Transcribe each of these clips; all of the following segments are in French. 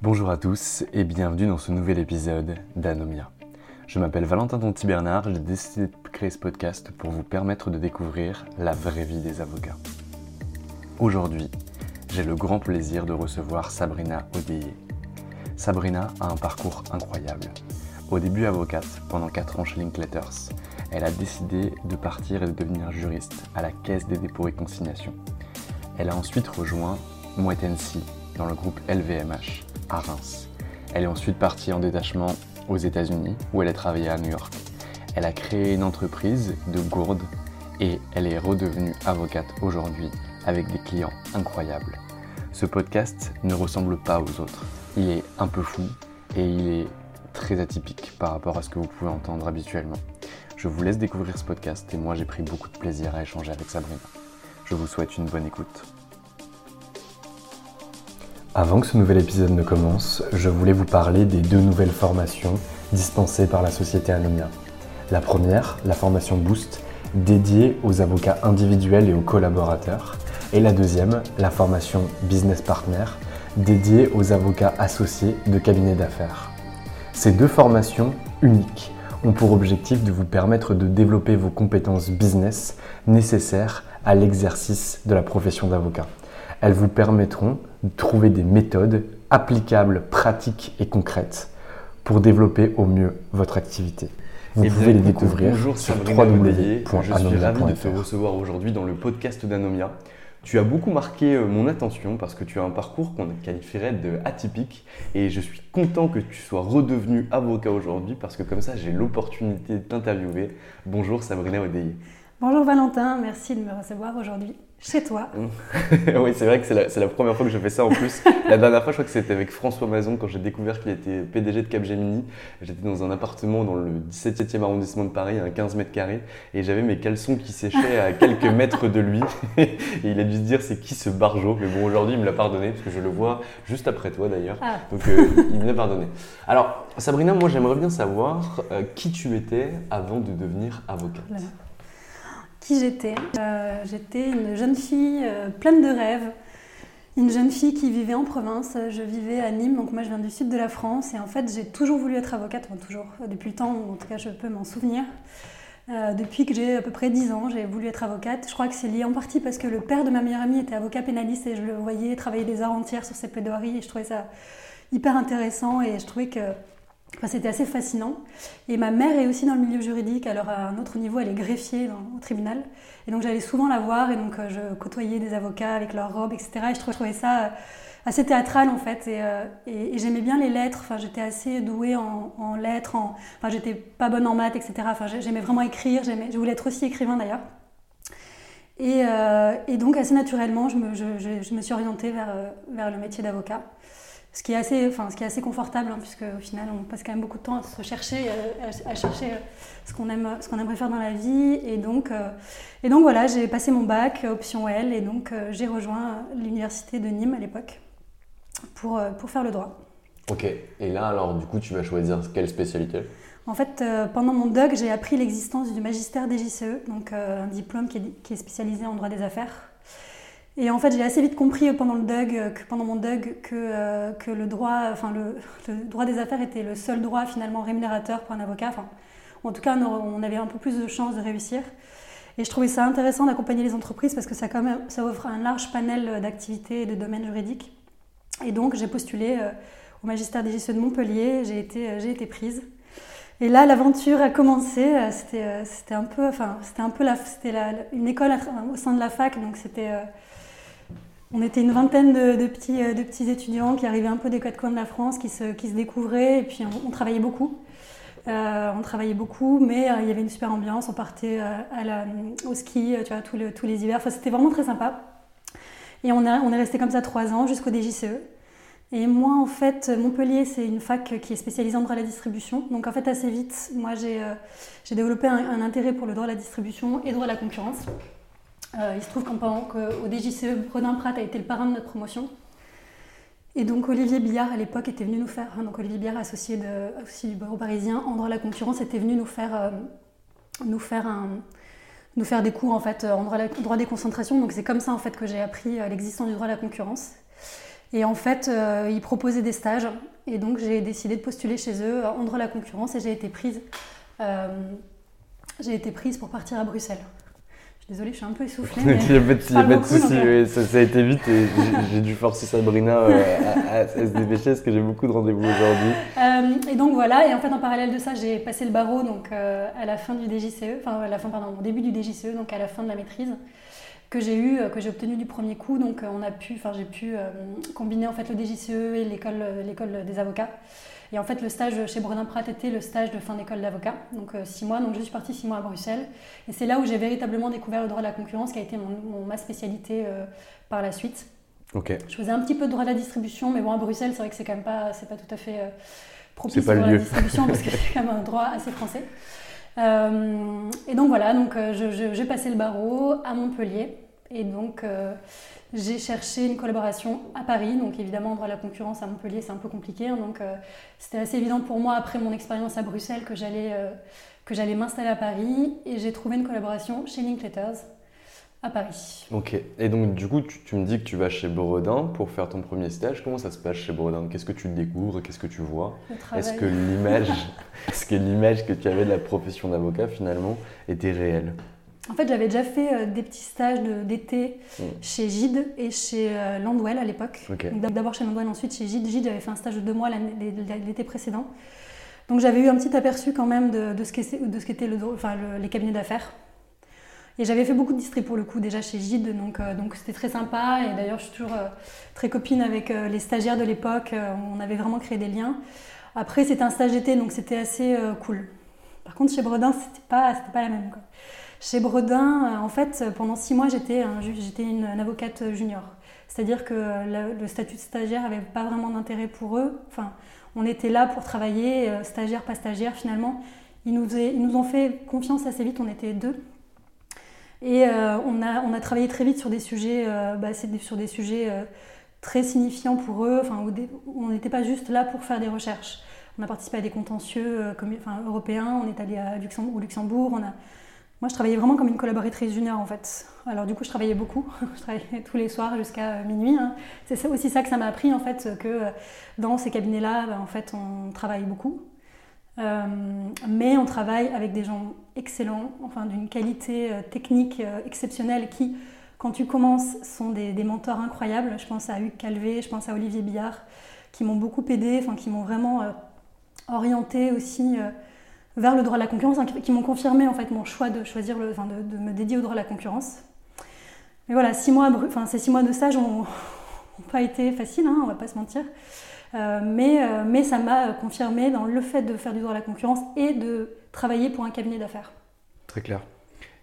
Bonjour à tous et bienvenue dans ce nouvel épisode d'Anomia. Je m'appelle Valentin Tonti Bernard, j'ai décidé de créer ce podcast pour vous permettre de découvrir la vraie vie des avocats. Aujourd'hui, j'ai le grand plaisir de recevoir Sabrina Odeye. Sabrina a un parcours incroyable. Au début avocate, pendant 4 ans chez Linkletters, elle a décidé de partir et de devenir juriste à la Caisse des dépôts et consignations. Elle a ensuite rejoint Moët dans le groupe LVMH à Reims. Elle est ensuite partie en détachement aux États-Unis où elle a travaillé à New York. Elle a créé une entreprise de gourdes et elle est redevenue avocate aujourd'hui avec des clients incroyables. Ce podcast ne ressemble pas aux autres. Il est un peu fou et il est très atypique par rapport à ce que vous pouvez entendre habituellement. Je vous laisse découvrir ce podcast et moi j'ai pris beaucoup de plaisir à échanger avec Sabrina. Je vous souhaite une bonne écoute. Avant que ce nouvel épisode ne commence, je voulais vous parler des deux nouvelles formations dispensées par la société Anomia. La première, la formation Boost, dédiée aux avocats individuels et aux collaborateurs. Et la deuxième, la formation Business Partner, dédiée aux avocats associés de cabinets d'affaires. Ces deux formations uniques ont pour objectif de vous permettre de développer vos compétences business nécessaires à l'exercice de la profession d'avocat. Elles vous permettront de trouver des méthodes applicables, pratiques et concrètes pour développer au mieux votre activité. Vous Eh pouvez les découvrir bonjour, sur Sabrina Odeye. Je suis ravi de te www.anomia.fr. recevoir aujourd'hui dans le podcast d'Anomia. Tu as beaucoup marqué euh, mon attention parce que tu as un parcours qu'on qualifierait de atypique et je suis content que tu sois redevenu avocat aujourd'hui parce que comme ça j'ai l'opportunité de t'interviewer. Bonjour Sabrina Odeye. Bonjour Valentin, merci de me recevoir aujourd'hui chez toi. oui, c'est vrai que c'est la, première fois que je fais ça en plus. La dernière fois, je crois que c'était avec François Mazon quand j'ai découvert qu'il était PDG de Capgemini. J'étais dans un appartement dans le 17e arrondissement de Paris, à 15 mètres carrés, et j'avais mes caleçons qui séchaient à quelques mètres de lui. et il a dû se dire c'est qui ce barjo? Mais bon, aujourd'hui, il me l'a pardonné parce que je le vois juste après toi d'ailleurs. Ah. Donc, euh, il me l'a pardonné. Alors, Sabrina, moi, j'aimerais bien savoir euh, qui tu étais avant de devenir avocate. Voilà. Qui j'étais Euh, J'étais une jeune fille euh, pleine de rêves, une jeune fille qui vivait en province. Je vivais à Nîmes, donc moi je viens du sud de la France, et en fait j'ai toujours voulu être avocate, enfin toujours, depuis le temps en tout cas je peux m'en souvenir. Euh, depuis que j'ai à peu près 10 ans, j'ai voulu être avocate. Je crois que c'est lié en partie parce que le père de ma meilleure amie était avocat pénaliste et je le voyais travailler des heures entières sur ses plaidoiries et je trouvais ça hyper intéressant et je trouvais que enfin, c'était assez fascinant. Et ma mère est aussi dans le milieu juridique, alors à un autre niveau, elle est greffier au tribunal. Et donc j'allais souvent la voir et donc euh, je côtoyais des avocats avec leurs robes, etc. Et je trouvais, ça euh, assez théâtral en fait. Et, euh, et- j'aimais bien les lettres, enfin, j'étais assez douée en, lettres, en, enfin, j'étais pas bonne en maths, etc. Enfin, j'ai- j'aimais vraiment écrire, je voulais être aussi écrivain d'ailleurs. Et, donc assez naturellement, je me, suis orientée vers le métier d'avocat ce qui est assez, enfin, ce qui est assez confortable, hein, puisque au final, on passe quand même beaucoup de temps à se chercher, à, chercher ce qu'on aime, ce qu'on aimerait faire dans la vie. Et donc, et donc voilà, j'ai passé mon bac, option L, et donc j'ai rejoint l'université de Nîmes à l'époque pour, pour faire le droit. Ok, et là alors du coup tu vas choisir quelle spécialité? En fait, euh, pendant mon DUG, j'ai appris l'existence du magistère DGCE, donc euh, un diplôme qui est, spécialisé en droit des affaires. Et en fait, j'ai assez vite compris pendant le DUG, euh, que, pendant mon DUG, que, que le, droit, enfin, le, droit des affaires était le seul droit finalement rémunérateur pour un avocat. Enfin, en tout cas, on avait un peu plus de chances de réussir. Et je trouvais ça intéressant d'accompagner les entreprises parce que ça, quand même, ça offre un large panel d'activités et de domaines juridiques. Et donc, j'ai postulé au magistère des GCE de Montpellier. J'ai été, euh, j'ai été prise. Et là, l'aventure a commencé. Euh, c'était, euh, c'était un peu, enfin, c'était un peu la, c'était une école au sein de la fac, donc c'était. On était une vingtaine de, petits, de petits étudiants qui arrivaient un peu des quatre coins de la France, qui se, découvraient, et puis on, travaillait beaucoup. on travaillait beaucoup, mais il y avait une super ambiance. On partait à au ski, tu vois, tous, les hivers. C'était vraiment très sympa. Et on, est resté comme ça trois ans jusqu'au DJCE. Et moi, en fait, Montpellier, c'est une fac qui est spécialisée en droit de la distribution. Donc, en fait, assez vite, moi, j'ai euh, développé un, intérêt pour le droit de la distribution et le droit de la concurrence. Euh, il se trouve qu'au DJCE, Bredin Pratt a été le parrain de notre promotion. Et donc, Olivier Billard, à l'époque, était venu nous faire, hein, donc Olivier Billard, associé, de, parisien en la concurrence, était venu nous faire, euh, des cours, en fait, en droit, droit des concentrations. Donc, c'est comme ça, en fait, que j'ai appris l'existence du droit de la concurrence. Et en fait, euh, ils proposaient des stages. Et donc, j'ai décidé de postuler chez eux en droit de la concurrence et. Euh, j'ai été prise pour partir à Bruxelles. Désolée, je suis un peu essoufflée. Il n'y a pas de, souci, euh, ça, a été vite et j'ai dû forcer Sabrina à, se dépêcher parce que j'ai beaucoup de rendez-vous aujourd'hui. et donc voilà, et en fait en parallèle de ça, j'ai passé le barreau donc, à la fin du DJCE, enfin à la fin, pardon, au début du DJCE, donc à la fin de la maîtrise que j'ai eu, euh, que j'ai obtenu du premier coup. Donc euh, on a pu, enfin j'ai pu euh, combiner en fait le DGCE et l'école, l'école des avocats. Et en fait le stage chez Bredin Pratt était le stage de fin d'école d'avocat, donc six mois. Donc je suis partie six mois à Bruxelles. Et c'est là où j'ai véritablement découvert le droit de la concurrence, qui a été mon, ma spécialité par la suite. Ok. Je faisais un petit peu de droit de la distribution, mais bon à Bruxelles c'est vrai que c'est quand même pas, c'est pas tout à fait propice pour la distribution parce que c'est quand même un droit assez français. Euh, et donc voilà, donc euh, j'ai passé le barreau à Montpellier. Et donc euh, j'ai cherché une collaboration à Paris. Donc évidemment, droit de la concurrence à Montpellier, c'est un peu compliqué. Hein. donc c'était assez évident pour moi, après mon expérience à Bruxelles, que j'allais que j'allais m'installer à Paris. Et j'ai trouvé une collaboration chez Linkletters à Paris. Ok. Et donc, du coup, tu, me dis que tu vas chez Bredin pour faire ton premier stage. Comment ça se passe chez Bredin Qu'est-ce que tu découvres? Qu'est-ce que tu vois? Est-ce que l'image, est-ce que l'image que tu avais de la profession d'avocat finalement était réelle? En fait, j'avais déjà fait euh, des petits stages d'été hmm. chez Gide et chez euh, Landwell à l'époque. D'abord chez Landwell, ensuite chez Gide. Gide, j'avais fait un stage de deux mois l'été précédent. Donc j'avais eu un petit aperçu quand même de, ce qu'étaient le, enfin, les cabinets d'affaires. Et j'avais fait beaucoup de districts pour le coup déjà chez Gide, donc euh, donc c'était très sympa. Et d'ailleurs, je suis toujours euh, très copine avec les stagiaires de l'époque. on avait vraiment créé des liens. Après, c'était un stage d'été, donc c'était assez cool. Par contre, chez Bredin, c'était pas pas la même. Quoi. Chez Bredin, en fait, pendant six mois, j'étais j'étais une, avocate junior. C'est-à-dire que le, statut de stagiaire avait pas vraiment d'intérêt pour eux. Enfin, on était là pour travailler, stagiaire, pas stagiaire, finalement. Ils nous, ils nous ont fait confiance assez vite, on était deux. Et euh, on, a, on a travaillé très vite sur des sujets, euh, bah, sur des sujets euh, très signifiants pour eux. Enfin, on n'était pas juste là pour faire des recherches. On a participé à des contentieux européens, on est allé à Luxembourg, au Luxembourg. Moi, je travaillais vraiment comme une collaboratrice junior en fait. Alors du coup, je travaillais beaucoup. je travaillais tous les soirs jusqu'à minuit. Hein. C'est aussi ça que ça m'a appris en fait, que dans ces cabinets-là, bah, en fait, on travaille beaucoup. Euh, mais on travaille avec des gens excellents, enfin d'une qualité euh, technique euh, exceptionnelle qui, quand tu commences, sont des, mentors incroyables. Je pense à Hugues Calvé, je pense à Olivier Billard, qui m'ont beaucoup aidé, enfin qui m'ont vraiment orienté aussi vers le droit de la concurrence, hein, qui m'ont confirmé en fait mon choix de choisir, le, de, me dédier au droit de la concurrence. Mais voilà, six mois, enfin, ces six mois de stage n'ont pas été faciles, hein, on va pas se mentir. Euh, mais, euh, mais ça m'a confirmé dans le fait de faire du droit à la concurrence et de travailler pour un cabinet d'affaires. Très clair.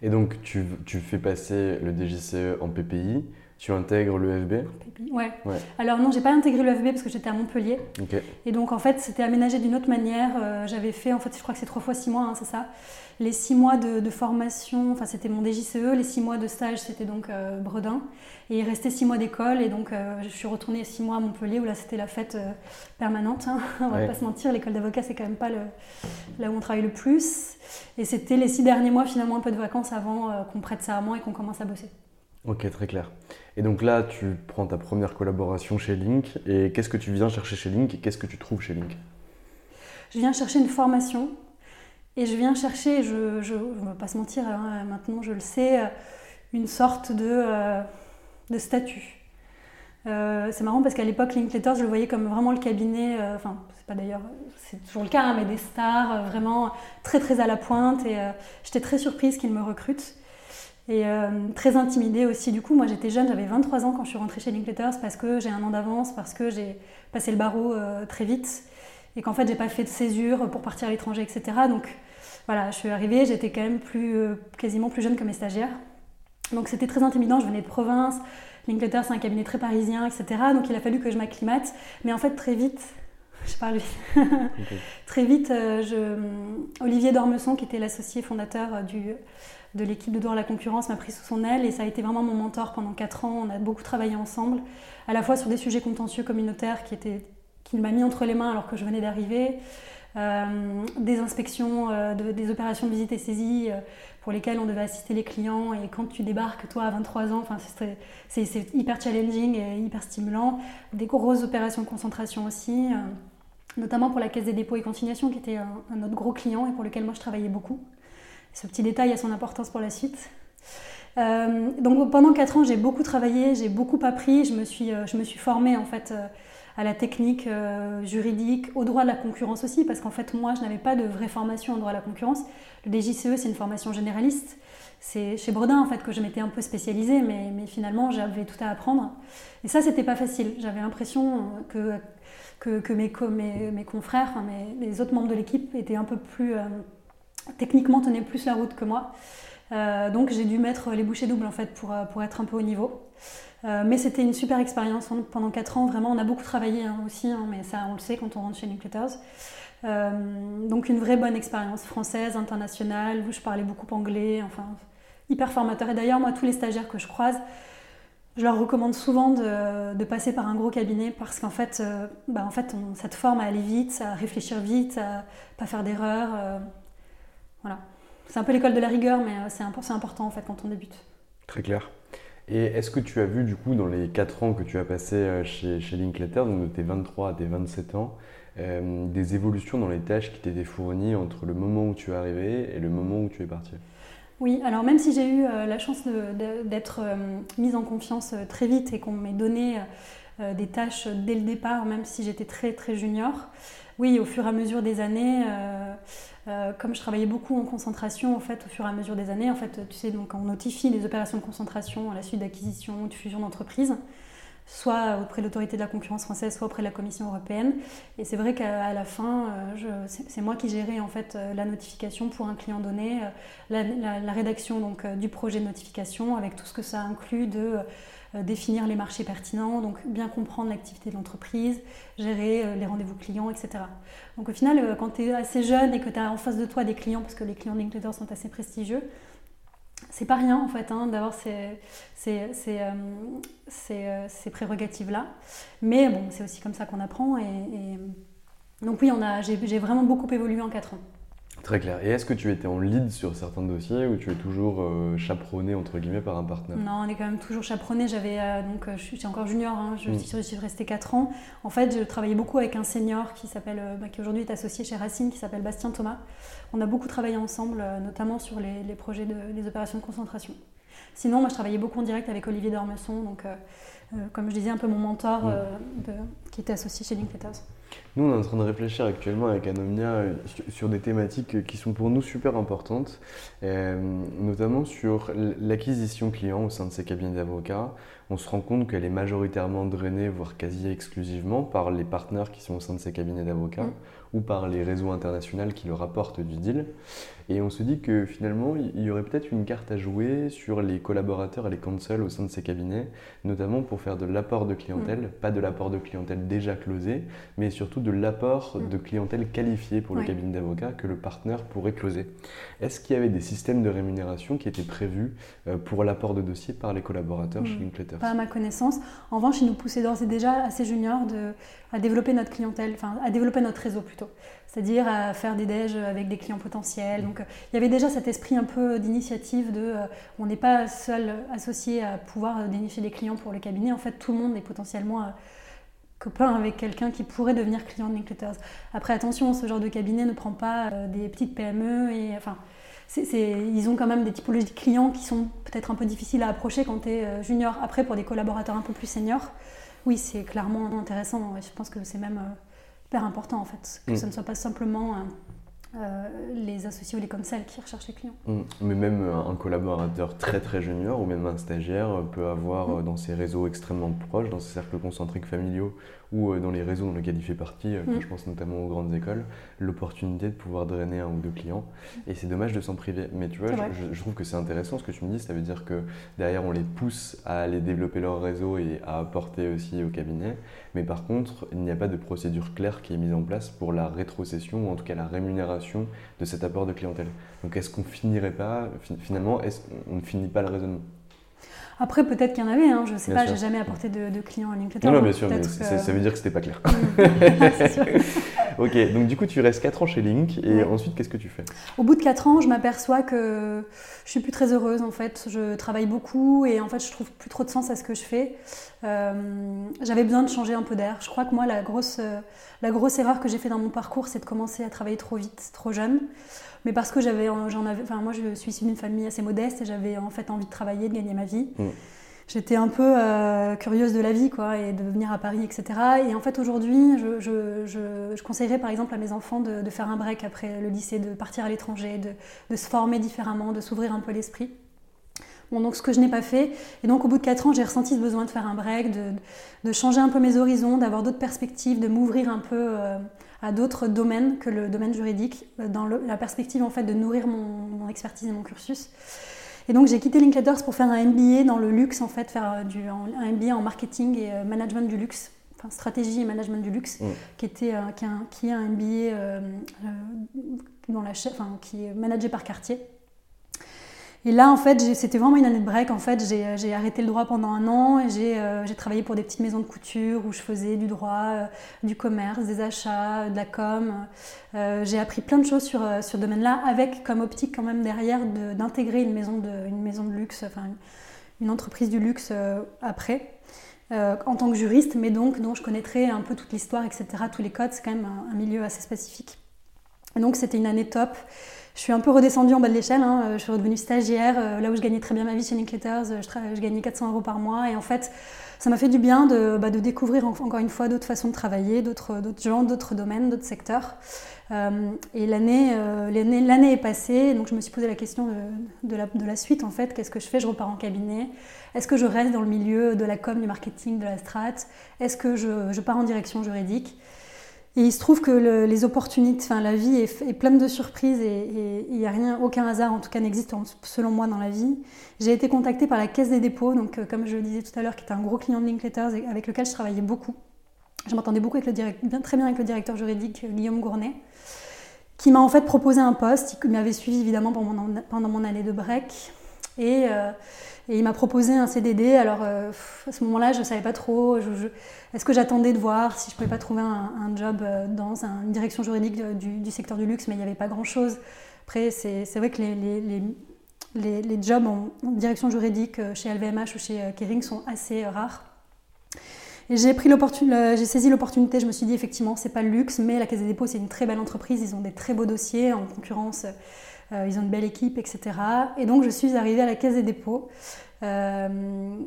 Et donc, tu, tu, fais passer le DGCE en PPI. Tu intègres l'EFB Ouais. Ouais. Alors non, j'ai pas intégré l'EFB parce que j'étais à Montpellier. Ok. Et donc en fait, c'était aménagé d'une autre manière. Euh, J'avais fait, en fait, je crois que c'est trois fois six mois, hein, c'est ça. Les six mois de, de formation, enfin c'était mon DJCE. Les six mois de stage, c'était donc euh, Bredin. Et il restait six mois d'école. Et donc euh, je suis retournée six mois à Montpellier où là c'était la fête permanente. hein. On va Ouais. pas se mentir, l'école d'avocat c'est quand même pas le, là où on travaille le plus. Et c'était les six derniers mois finalement un peu de vacances avant qu'on prête ça à moi et qu'on commence à bosser. Ok, très clair. Et donc là, tu prends ta première collaboration chez Link. Et qu'est-ce que tu viens chercher chez Link et qu'est-ce que tu trouves chez Link? Je viens chercher une formation et je viens chercher, je ne vais pas se mentir, hein, maintenant je le sais, euh, une sorte de, euh, de statut. Euh, c'est marrant parce qu'à l'époque, Linklater, je le voyais comme vraiment le cabinet, enfin, c'est pas d'ailleurs, c'est toujours le cas, hein, mais des stars vraiment très très à la pointe et j'étais très surprise qu'ils me recrutent. Et euh, très intimidée aussi. Du coup, moi j'étais jeune, j'avais 23 ans quand je suis rentrée chez Linklaters parce que j'ai un an d'avance, parce que j'ai passé le barreau euh, très vite et qu'en fait j'ai pas fait de césure pour partir à l'étranger, etc. Donc voilà, je suis arrivée, j'étais quand même plus, euh, quasiment plus jeune que mes stagiaires. Donc c'était très intimidant, je venais de province, Linklater c'est un cabinet très parisien, etc. Donc il a fallu que je m'acclimate. Mais en fait très vite, je parle vite, très vite, je- Olivier Dormesson, qui était l'associé fondateur du, de l'équipe de à la concurrence, m'a pris sous son aile et ça a été vraiment mon mentor pendant 4 ans. On a beaucoup travaillé ensemble, à la fois sur des sujets contentieux communautaires qui qu'il m'a mis entre les mains alors que je venais d'arriver, euh, des inspections, euh, de- des opérations de visite et saisie euh, pour lesquelles on devait assister les clients. Et quand tu débarques, toi, à 23 ans, c'est hyper challenging et hyper stimulant. Des grosses opérations de concentration aussi, notamment pour la Caisse des dépôts et consignations, qui était un, un autre gros client et pour lequel moi je travaillais beaucoup. Ce petit détail a son importance pour la suite. Euh, donc pendant 4 ans, j'ai beaucoup travaillé, j'ai beaucoup appris, je me suis, euh, je me suis formée en fait euh, à la technique juridique, au droit de la concurrence aussi, parce qu'en fait moi je n'avais pas de vraie formation en droit de la concurrence. Le DJCE c'est une formation généraliste. C'est chez Bredin en fait que je m'étais un peu spécialisée, mais, mais finalement j'avais tout à apprendre. Et ça c'était pas facile. J'avais l'impression que, que, mes, mes, confrères, mes, les autres membres de l'équipe étaient un peu plus techniquement tenaient plus la route que moi. Euh, donc j'ai dû mettre les bouchées doubles en fait pour, euh, pour être un peu au niveau. Euh, mais c'était une super expérience pendant 4 ans, vraiment on a beaucoup travaillé hein, aussi, hein, mais ça on le sait quand on rentre chez Nucleators. Euh, donc une vraie bonne expérience française, internationale, je parlais beaucoup anglais, enfin hyper formateur. Et d'ailleurs moi tous les stagiaires que je croise, je leur recommande souvent de, de passer par un gros cabinet parce qu'en fait, bah, en fait ça te forme à aller vite, à réfléchir vite, à pas faire d'erreurs. Voilà. C'est un peu l'école de la rigueur, mais euh, c'est impo- c'est important en fait quand on débute. Très clair. Et est-ce que tu as vu, du coup, dans les 4 ans que tu as passé euh, chez, chez Linklater, donc de tes 23 à tes 27 ans, euh, des évolutions dans les tâches qui t'étaient fournies entre le moment où tu es arrivé et le moment où tu es parti? Oui, alors même si j'ai eu euh, la chance d'être euh, mise en confiance très vite et qu'on m'ait donné des tâches dès le départ, même si j'étais très très junior, oui, au fur et à mesure des années, euh, euh, comme je travaillais beaucoup en concentration, en fait, au fur et à mesure des années, en fait, tu sais, donc on notifie les opérations de concentration à la suite d'acquisition ou de fusion d'entreprises, soit auprès de l'autorité de la concurrence française, soit auprès de la Commission européenne. Et c'est vrai qu'à la fin, euh, c'est moi qui gérais en fait la notification pour un client donné, la, rédaction donc du projet de notification avec tout ce que ça inclut de définir les marchés pertinents, donc bien comprendre l'activité de l'entreprise, gérer euh, les rendez-vous clients, etc. Donc au final, euh, quand tu es assez jeune et que tu as en face de toi des clients, parce que les clients Linklater sont assez prestigieux, c'est pas rien en fait hein, d'avoir ces, euh, euh, prérogatives-là. Mais bon, c'est aussi comme ça qu'on apprend. Et, Donc oui, j'ai vraiment beaucoup évolué en 4 ans. Très clair. Et est-ce que tu étais en lead sur certains dossiers ou tu es toujours euh, chaperonné, entre guillemets, par un partenaire? Non, on est quand même toujours chaperonné. J'avais euh, donc euh, je suis encore junior, hein, je, Mm. suis, je suis restée 4 ans. En fait, je travaillais beaucoup avec un senior qui s'appelle, bah, qui aujourd'hui est associé chez Racine, qui s'appelle Bastien Thomas. On a beaucoup travaillé ensemble, notamment sur les, les projets de, les opérations de concentration. Sinon, moi, je travaillais beaucoup en direct avec Olivier Dormesson, donc euh, comme je disais, un peu mon mentor Mm. de- qui était associé chez Linklaters. Nous, on est en train de réfléchir actuellement avec Anomia euh, sur des thématiques qui sont pour nous super importantes, euh, notamment sur l'acquisition client au sein de ces cabinets d'avocats. On se rend compte qu'elle est majoritairement drainée, voire quasi exclusivement, par les partenaires qui sont au sein de ces cabinets d'avocats mm. ou par les réseaux internationaux qui leur apportent du deal. Et on se dit que finalement, il y aurait peut-être une carte à jouer sur les collaborateurs et les counsels au sein de ces cabinets, notamment pour faire de l'apport de clientèle, mm. pas de l'apport de clientèle déjà closé, mais surtout de l'apport mm. de clientèle qualifiée pour le cabinet d'avocats que le partenaire pourrait closer. Est-ce qu'il y avait des systèmes de rémunération qui étaient prévus euh, pour l'apport de dossiers par les collaborateurs mm. chez Linkletters Pas à ma connaissance. En revanche, ils nous poussaient d'ores et déjà assez juniors de, à développer notre clientèle, enfin à développer notre réseau plutôt c'est-à-dire à faire des déj avec des clients potentiels. Donc il y avait déjà cet esprit un peu d'initiative de euh, on n'est pas seul associé à pouvoir dénicher des clients pour le cabinet. En fait, tout le monde est potentiellement euh, copain avec quelqu'un qui pourrait devenir client de Linkletters. Après, attention, ce genre de cabinet ne prend pas euh, des petites PME et enfin. ils ont quand même des typologies de clients qui sont peut-être un peu difficiles à approcher quand tu es junior. Après, pour des collaborateurs un peu plus seniors, oui, c'est clairement intéressant. Je pense que c'est même hyper important en fait, que mm. ce ne soit pas simplement euh, euh, les associés ou les comsales qui recherchent les clients. Mm. Mais même euh, un collaborateur très très junior ou même un stagiaire peut avoir mm. dans ses réseaux extrêmement proches, dans ses cercles concentriques familiaux ou euh, dans les réseaux dans lesquels il fait partie, euh, mm. je pense notamment aux grandes écoles, l'opportunité de pouvoir drainer un ou deux clients. Et c'est dommage de s'en priver. Mais tu vois, je, trouve que c'est intéressant ce que tu me dis. Ça veut dire que derrière, on les pousse à aller développer leur réseau et à apporter aussi au cabinet. Mais par contre, il n'y a pas de procédure claire qui est mise en place pour la rétrocession ou en tout cas la rémunération de cet apport de clientèle. Donc est-ce qu'on finirait pas, finalement, est-ce on ne finit pas le raisonnement? Après, peut-être qu'il y en avait, hein, je ne sais pas, j'ai jamais apporté de, clients à LinkedIn. Non, bien sûr, mais ça veut dire que c'était pas clair. ok, donc du coup, tu restes 4 ans chez Link et ensuite, qu'est-ce que tu fais? Au bout de 4 ans, je m'aperçois que je suis plus très heureuse en fait. Je travaille beaucoup et en fait, je trouve plus trop de sens à ce que je fais. Euh, j'avais besoin de changer un peu d'air. Je crois que moi, la grosse, la grosse erreur que j'ai fait dans mon parcours, c'est de commencer à travailler trop vite, trop jeune mais parce que j'avais, j'en avais, enfin moi je suis issue d'une famille assez modeste et j'avais en fait envie de travailler, de gagner ma vie. Mm. J'étais un peu euh, curieuse de la vie, quoi, et de venir à Paris, etc. Et en fait, aujourd'hui, je, je, je, conseillerais par exemple à mes enfants de, de, faire un break après le lycée, de partir à l'étranger, de, de se former différemment, de s'ouvrir un peu l'esprit. Bon, donc ce que je n'ai pas fait. Et donc au bout de 4 ans, j'ai ressenti ce besoin de faire un break, de, de changer un peu mes horizons, d'avoir d'autres perspectives, de m'ouvrir un peu euh, à d'autres domaines que le domaine juridique, euh, dans la perspective en fait de nourrir mon, expertise et mon cursus. Et donc j'ai quitté Linkletters pour faire un MBA dans le luxe, en fait, faire du, un MBA en marketing et euh, management du luxe, enfin stratégie et management du luxe, mmh. qui, était, qui, un, qui est un MBA dans la, enfin, qui est managé par quartier. Et là, en fait, c'était vraiment une année de break. En fait, j'ai arrêté le droit pendant un an et euh, j'ai travaillé pour des petites maisons de couture où je faisais du droit, euh, du commerce, des achats, de la com. Euh, j'ai appris plein de choses sur, sur ce domaine-là, avec comme optique quand même derrière d'intégrer une, maison de, une maison de luxe, enfin une entreprise du luxe après. en tant que juriste, mais donc dont je connaîtrais un peu toute l'histoire, etc., tous les codes, c'est quand même un, milieu assez spécifique. Donc c'était une année top. Je suis un peu redescendue en bas de l'échelle. Hein. Euh, je suis redevenue stagiaire. Euh, là où je gagnais très bien ma vie chez Linkletters, euh, je, je gagnais 400 euros par mois. Et en fait, ça m'a fait du bien de, bah, découvrir encore une fois d'autres façons de travailler, d'autres gens, d'autres domaines, d'autres secteurs. et l'année est passée, donc je me suis posé la question de, la, suite en fait. Qu'est-ce que je fais? Je repars en cabinet. Est-ce que je reste dans le milieu de la com, du marketing, de la strat? Est-ce que je, pars en direction juridique? Et il se trouve que les opportunités, enfin la vie est, pleine de surprises et il n'y a rien, aucun hasard en tout cas n'existe selon moi dans la vie. J'ai été contactée par la Caisse des dépôts, donc euh, comme je le disais tout à l'heure, qui était un gros client de Linkletters et avec lequel je travaillais beaucoup. Je m'entendais beaucoup avec le bien, très bien avec le directeur juridique euh, Guillaume Gournet, qui m'a en fait proposé un poste. Il m'avait suivi évidemment pendant mon année de break et euh, et il m'a proposé un CDD. Alors euh, à ce moment-là, je ne savais pas trop. Est-ce que j'attendais de voir si je ne pouvais pas trouver un, job euh, dans une direction juridique du, secteur du luxe, mais il n'y avait pas grand-chose. Après, c'est vrai que les, jobs en, direction juridique chez LVMH ou chez Kering sont assez rares. J'ai saisi l'opportunité. Je me suis dit effectivement, c'est pas le luxe, mais la Caisse des dépôts, c'est une très belle entreprise. Ils ont des très beaux dossiers en concurrence euh, ils ont une belle équipe, etc. Et donc je suis arrivée à la Caisse des dépôts. Euh,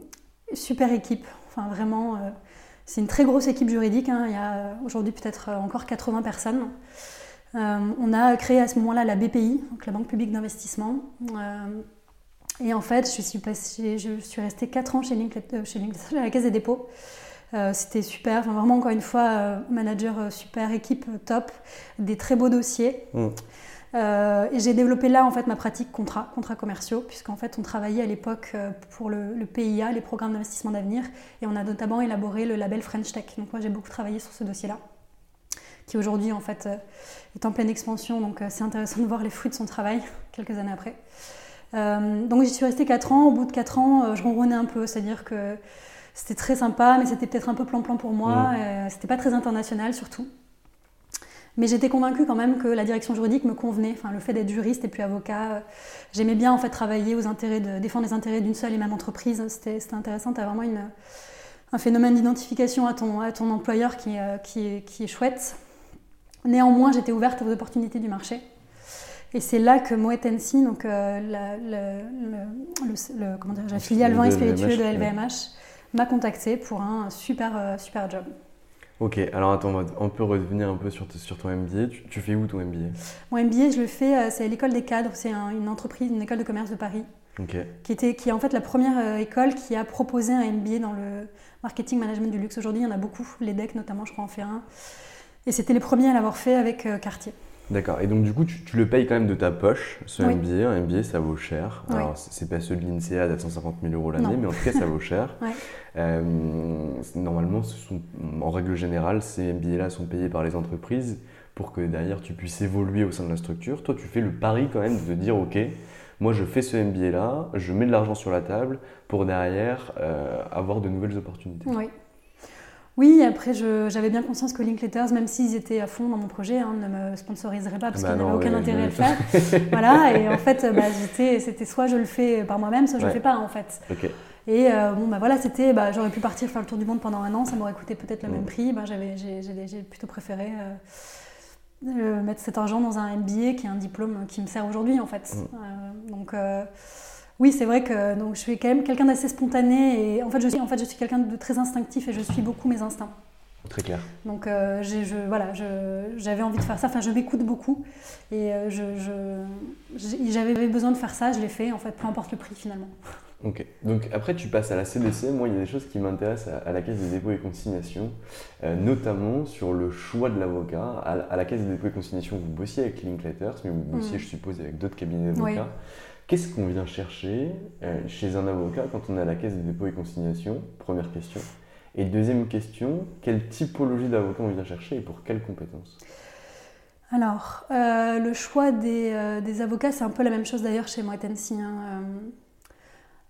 super équipe, enfin vraiment. Euh, C'est une très grosse équipe juridique. hein. Il y a aujourd'hui peut-être encore 80 personnes. On a créé à ce moment-là la BPI, donc la Banque publique d'investissement. Et en fait, je suis, restée 4 ans chez Linkletter, chez à la Caisse des dépôts. C'était super, Enfin, vraiment encore une fois, manager super, équipe top, des très beaux dossiers. Mm. Euh, et j'ai développé là en fait ma pratique contrat, contrats commerciaux, puisqu'en fait on travaillait à l'époque euh, pour le, le PIA, les programmes d'investissement d'avenir, et on a notamment élaboré le label French Tech. Donc moi j'ai beaucoup travaillé sur ce dossier-là, qui aujourd'hui en fait euh, est en pleine expansion, donc c'est intéressant de voir les fruits de son travail quelques années après. Euh, donc j'y suis restée 4 ans. Au bout de 4 ans, je ronronnais un peu, c'est-à-dire que c'était très sympa, mais c'était peut-être un peu plan-plan pour moi. C'était pas très international surtout. Mais j'étais convaincue quand même que la direction juridique me convenait. Enfin, le fait d'être juriste et puis avocat, euh, j'aimais bien en fait travailler aux intérêts de défendre les intérêts d'une seule et même entreprise. C'était c'était intéressant. Tu as vraiment une, un phénomène d'identification à ton, à ton employeur qui, est, euh, qui, est, qui est chouette. Néanmoins, j'étais ouverte aux opportunités du marché. Et c'est là que Moet Hennessy, donc euh, la, le- le- le- le- comment dirais-je, la filiale vin et spiritueux de LVMH, m'a contacté pour un super, super job. Ok, alors attends, on, peut revenir un peu sur, sur ton MBA. Tu, tu fais où ton MBA Mon MBA, je le fais, euh, c'est à l'école des cadres, c'est un- une entreprise, une école de commerce de Paris, Ok. qui, était, qui est en fait la première euh, école qui a proposé un MBA dans le marketing management du luxe. Aujourd'hui, il y en a beaucoup, l'EDEC notamment, je crois, en fait un. Et c'était les premiers à l'avoir fait avec euh, Cartier. D'accord. Et donc, du coup, tu, tu le payes quand même de ta poche, ce Oui. MBA. Un MBA, ça vaut cher. Oui. Alors, c'est pas celui de l'INSEAD à 750 000 euros l'année, mais en tout cas, ça vaut cher. Ouais. Euh, normalement, ce sont, en règle générale, ces MBA-là sont payés par les entreprises pour que derrière, tu puisses évoluer au sein de la structure. Toi, tu fais le pari quand même de te dire, OK, moi, je fais ce MBA-là, je mets de l'argent sur la table pour derrière euh, avoir de nouvelles opportunités. Oui. Oui, après, j'avais bien conscience que Linkletters, même s'ils étaient à fond dans mon projet, hein, ne me sponsoriseraient pas parce Bah qu'ils n'avaient aucun ouais, intérêt à le faire. voilà, et en fait, bah, c'était soit je le fais par moi-même, soit je Ouais. le fais pas, en fait. Ok. Et euh, bon, bah voilà, c'était, bah, j'aurais pu partir faire le tour du monde pendant un an, ça m'aurait coûté peut-être le même prix. Bah, j'avais, j'ai, j'ai- j'ai plutôt préféré euh, euh, mettre cet argent dans un MBA qui est un diplôme qui me sert aujourd'hui, en fait. Donc, oui, c'est vrai que donc, je suis quand même quelqu'un d'assez spontané et en fait, je suis, en fait, je suis quelqu'un de très instinctif et je suis beaucoup mes instincts. Très clair. Donc euh, j'ai- je, voilà, je- j'avais envie de faire ça, enfin je m'écoute beaucoup et euh, je, j'avais besoin de faire ça, je l'ai fait en fait, peu importe le prix finalement. Ok. Donc après, tu passes à la CDC. Moi, il y a des choses qui m'intéressent à, à la Caisse des dépôts et consignations, euh, notamment sur le choix de l'avocat. À, la- à la Caisse des dépôts et consignations, vous bossiez avec Linkletters, mais vous bossiez, Mm. je suppose, avec d'autres cabinets d'avocats. Oui. Qu'est-ce qu'on vient chercher euh, chez un avocat quand on est à la Caisse des dépôts et consignations? Première question. Et deuxième question, quelle typologie d'avocat on vient chercher et pour quelles compétences Alors, euh, le choix des, des avocats, c'est un peu la même chose d'ailleurs chez Moët Hennessy, hein.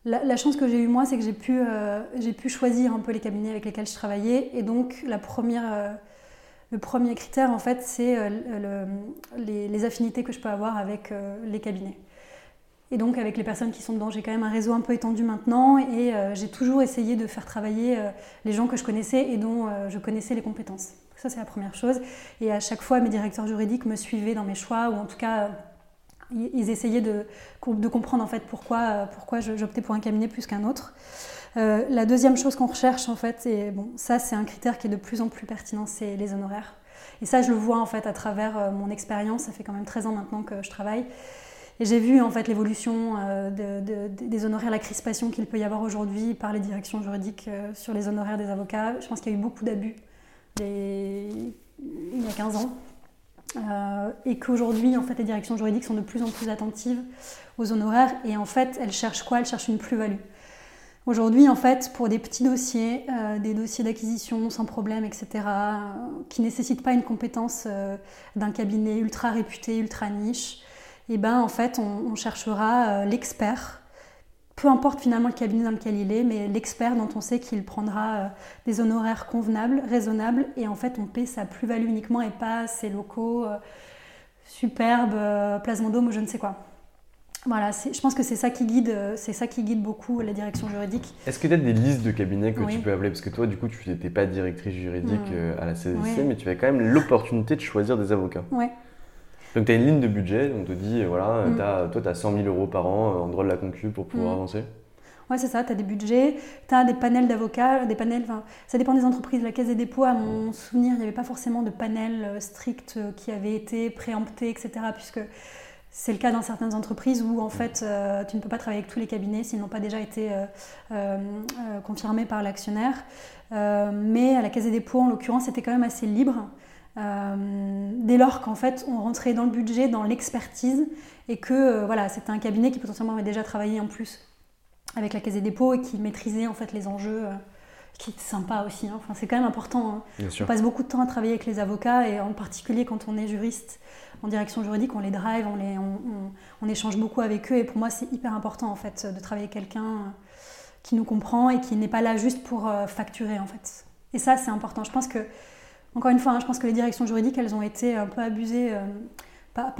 La, chance que j'ai eue moi, c'est que j'ai pu, euh, j'ai pu choisir un peu les cabinets avec lesquels je travaillais. Et donc, la euh, le premier critère, en fait, c'est euh, le- les, les affinités que je peux avoir avec les cabinets. Et donc, avec les personnes qui sont dedans, j'ai quand même un réseau un peu étendu maintenant. Et j'ai toujours essayé de faire travailler les gens que je connaissais et dont je connaissais les compétences. Ça, c'est la première chose. Et à chaque fois, mes directeurs juridiques me suivaient dans mes choix, ou en tout cas, ils essayaient de, comprendre en fait pourquoi, pourquoi j'optais pour un cabinet plus qu'un autre. Euh, la deuxième chose qu'on recherche en fait, bon, ça c'est un critère qui est de plus en plus pertinent, c'est les honoraires. Et ça, je le vois en fait à travers euh, mon expérience. Ça fait quand même 13 ans maintenant que je travaille. Et j'ai vu en fait l'évolution euh, de- de- de- des honoraires, la crispation qu'il peut y avoir aujourd'hui par les directions juridiques sur les honoraires des avocats. Je pense qu'il y a eu beaucoup d'abus il y a 15 ans. Euh, et qu'aujourd'hui, en fait, les directions juridiques sont de plus en plus attentives aux honoraires et en fait, elles cherchent quoi? Elles cherchent une plus-value. Aujourd'hui, en fait, pour des petits dossiers, euh, des dossiers d'acquisition sans problème, etc., euh, qui ne nécessitent pas une compétence d'un cabinet ultra réputé, ultra niche, et ben en fait, on, cherchera l'expert, peu importe finalement le cabinet dans lequel il est, mais l'expert dont on sait qu'il prendra euh, des honoraires convenables, raisonnables, et en fait, on paie sa plus-value uniquement et pas ses locaux euh, superbes, euh, place Vendôme ou je ne sais quoi. Voilà, je pense que c'est ça qui guide, c'est ça qui guide beaucoup la direction juridique. Est-ce que tu as des listes de cabinets que Oui. tu peux appeler? Parce que toi, du coup, tu n'étais pas directrice juridique Mm. euh, à la CDC, Oui. mais tu as quand même l'opportunité de choisir des avocats. Ouais. Donc tu as une ligne de budget, on te dit, euh, voilà, Mm. toi, tu as 100 000 euros par an euh, en droit de la concu pour pouvoir Mm. avancer. Ouais, c'est ça, tu as des budgets, tu as des panels d'avocats, des panels, ça dépend des entreprises. La Caisse des dépôts, à mon souvenir, il n'y avait pas forcément de panel strict qui avait été préempté, etc. Puisque c'est le cas dans certaines entreprises où en fait euh, tu ne peux pas travailler avec tous les cabinets s'ils n'ont pas déjà été euh, euh, confirmés par l'actionnaire. mais à la Caisse des dépôts, en l'occurrence, c'était quand même assez libre. Dès lors qu'en fait on rentrait dans le budget, dans l'expertise, et que voilà, c'était un cabinet qui potentiellement avait déjà travaillé en plus avec la Caisse des dépôts et qui maîtrisait en fait les enjeux qui est sympa aussi. Hein. Enfin, c'est quand même important. Hein. On passe beaucoup de temps à travailler avec les avocats et en particulier quand on est juriste en direction juridique, on les drive, on, les, on, échange beaucoup avec eux et pour moi c'est hyper important en fait de travailler avec quelqu'un euh, qui nous comprend et qui n'est pas là juste pour euh, facturer en fait. Et ça c'est important. Je pense que, encore une fois, hein, je pense que les directions juridiques elles ont été un peu abusées, euh, pas,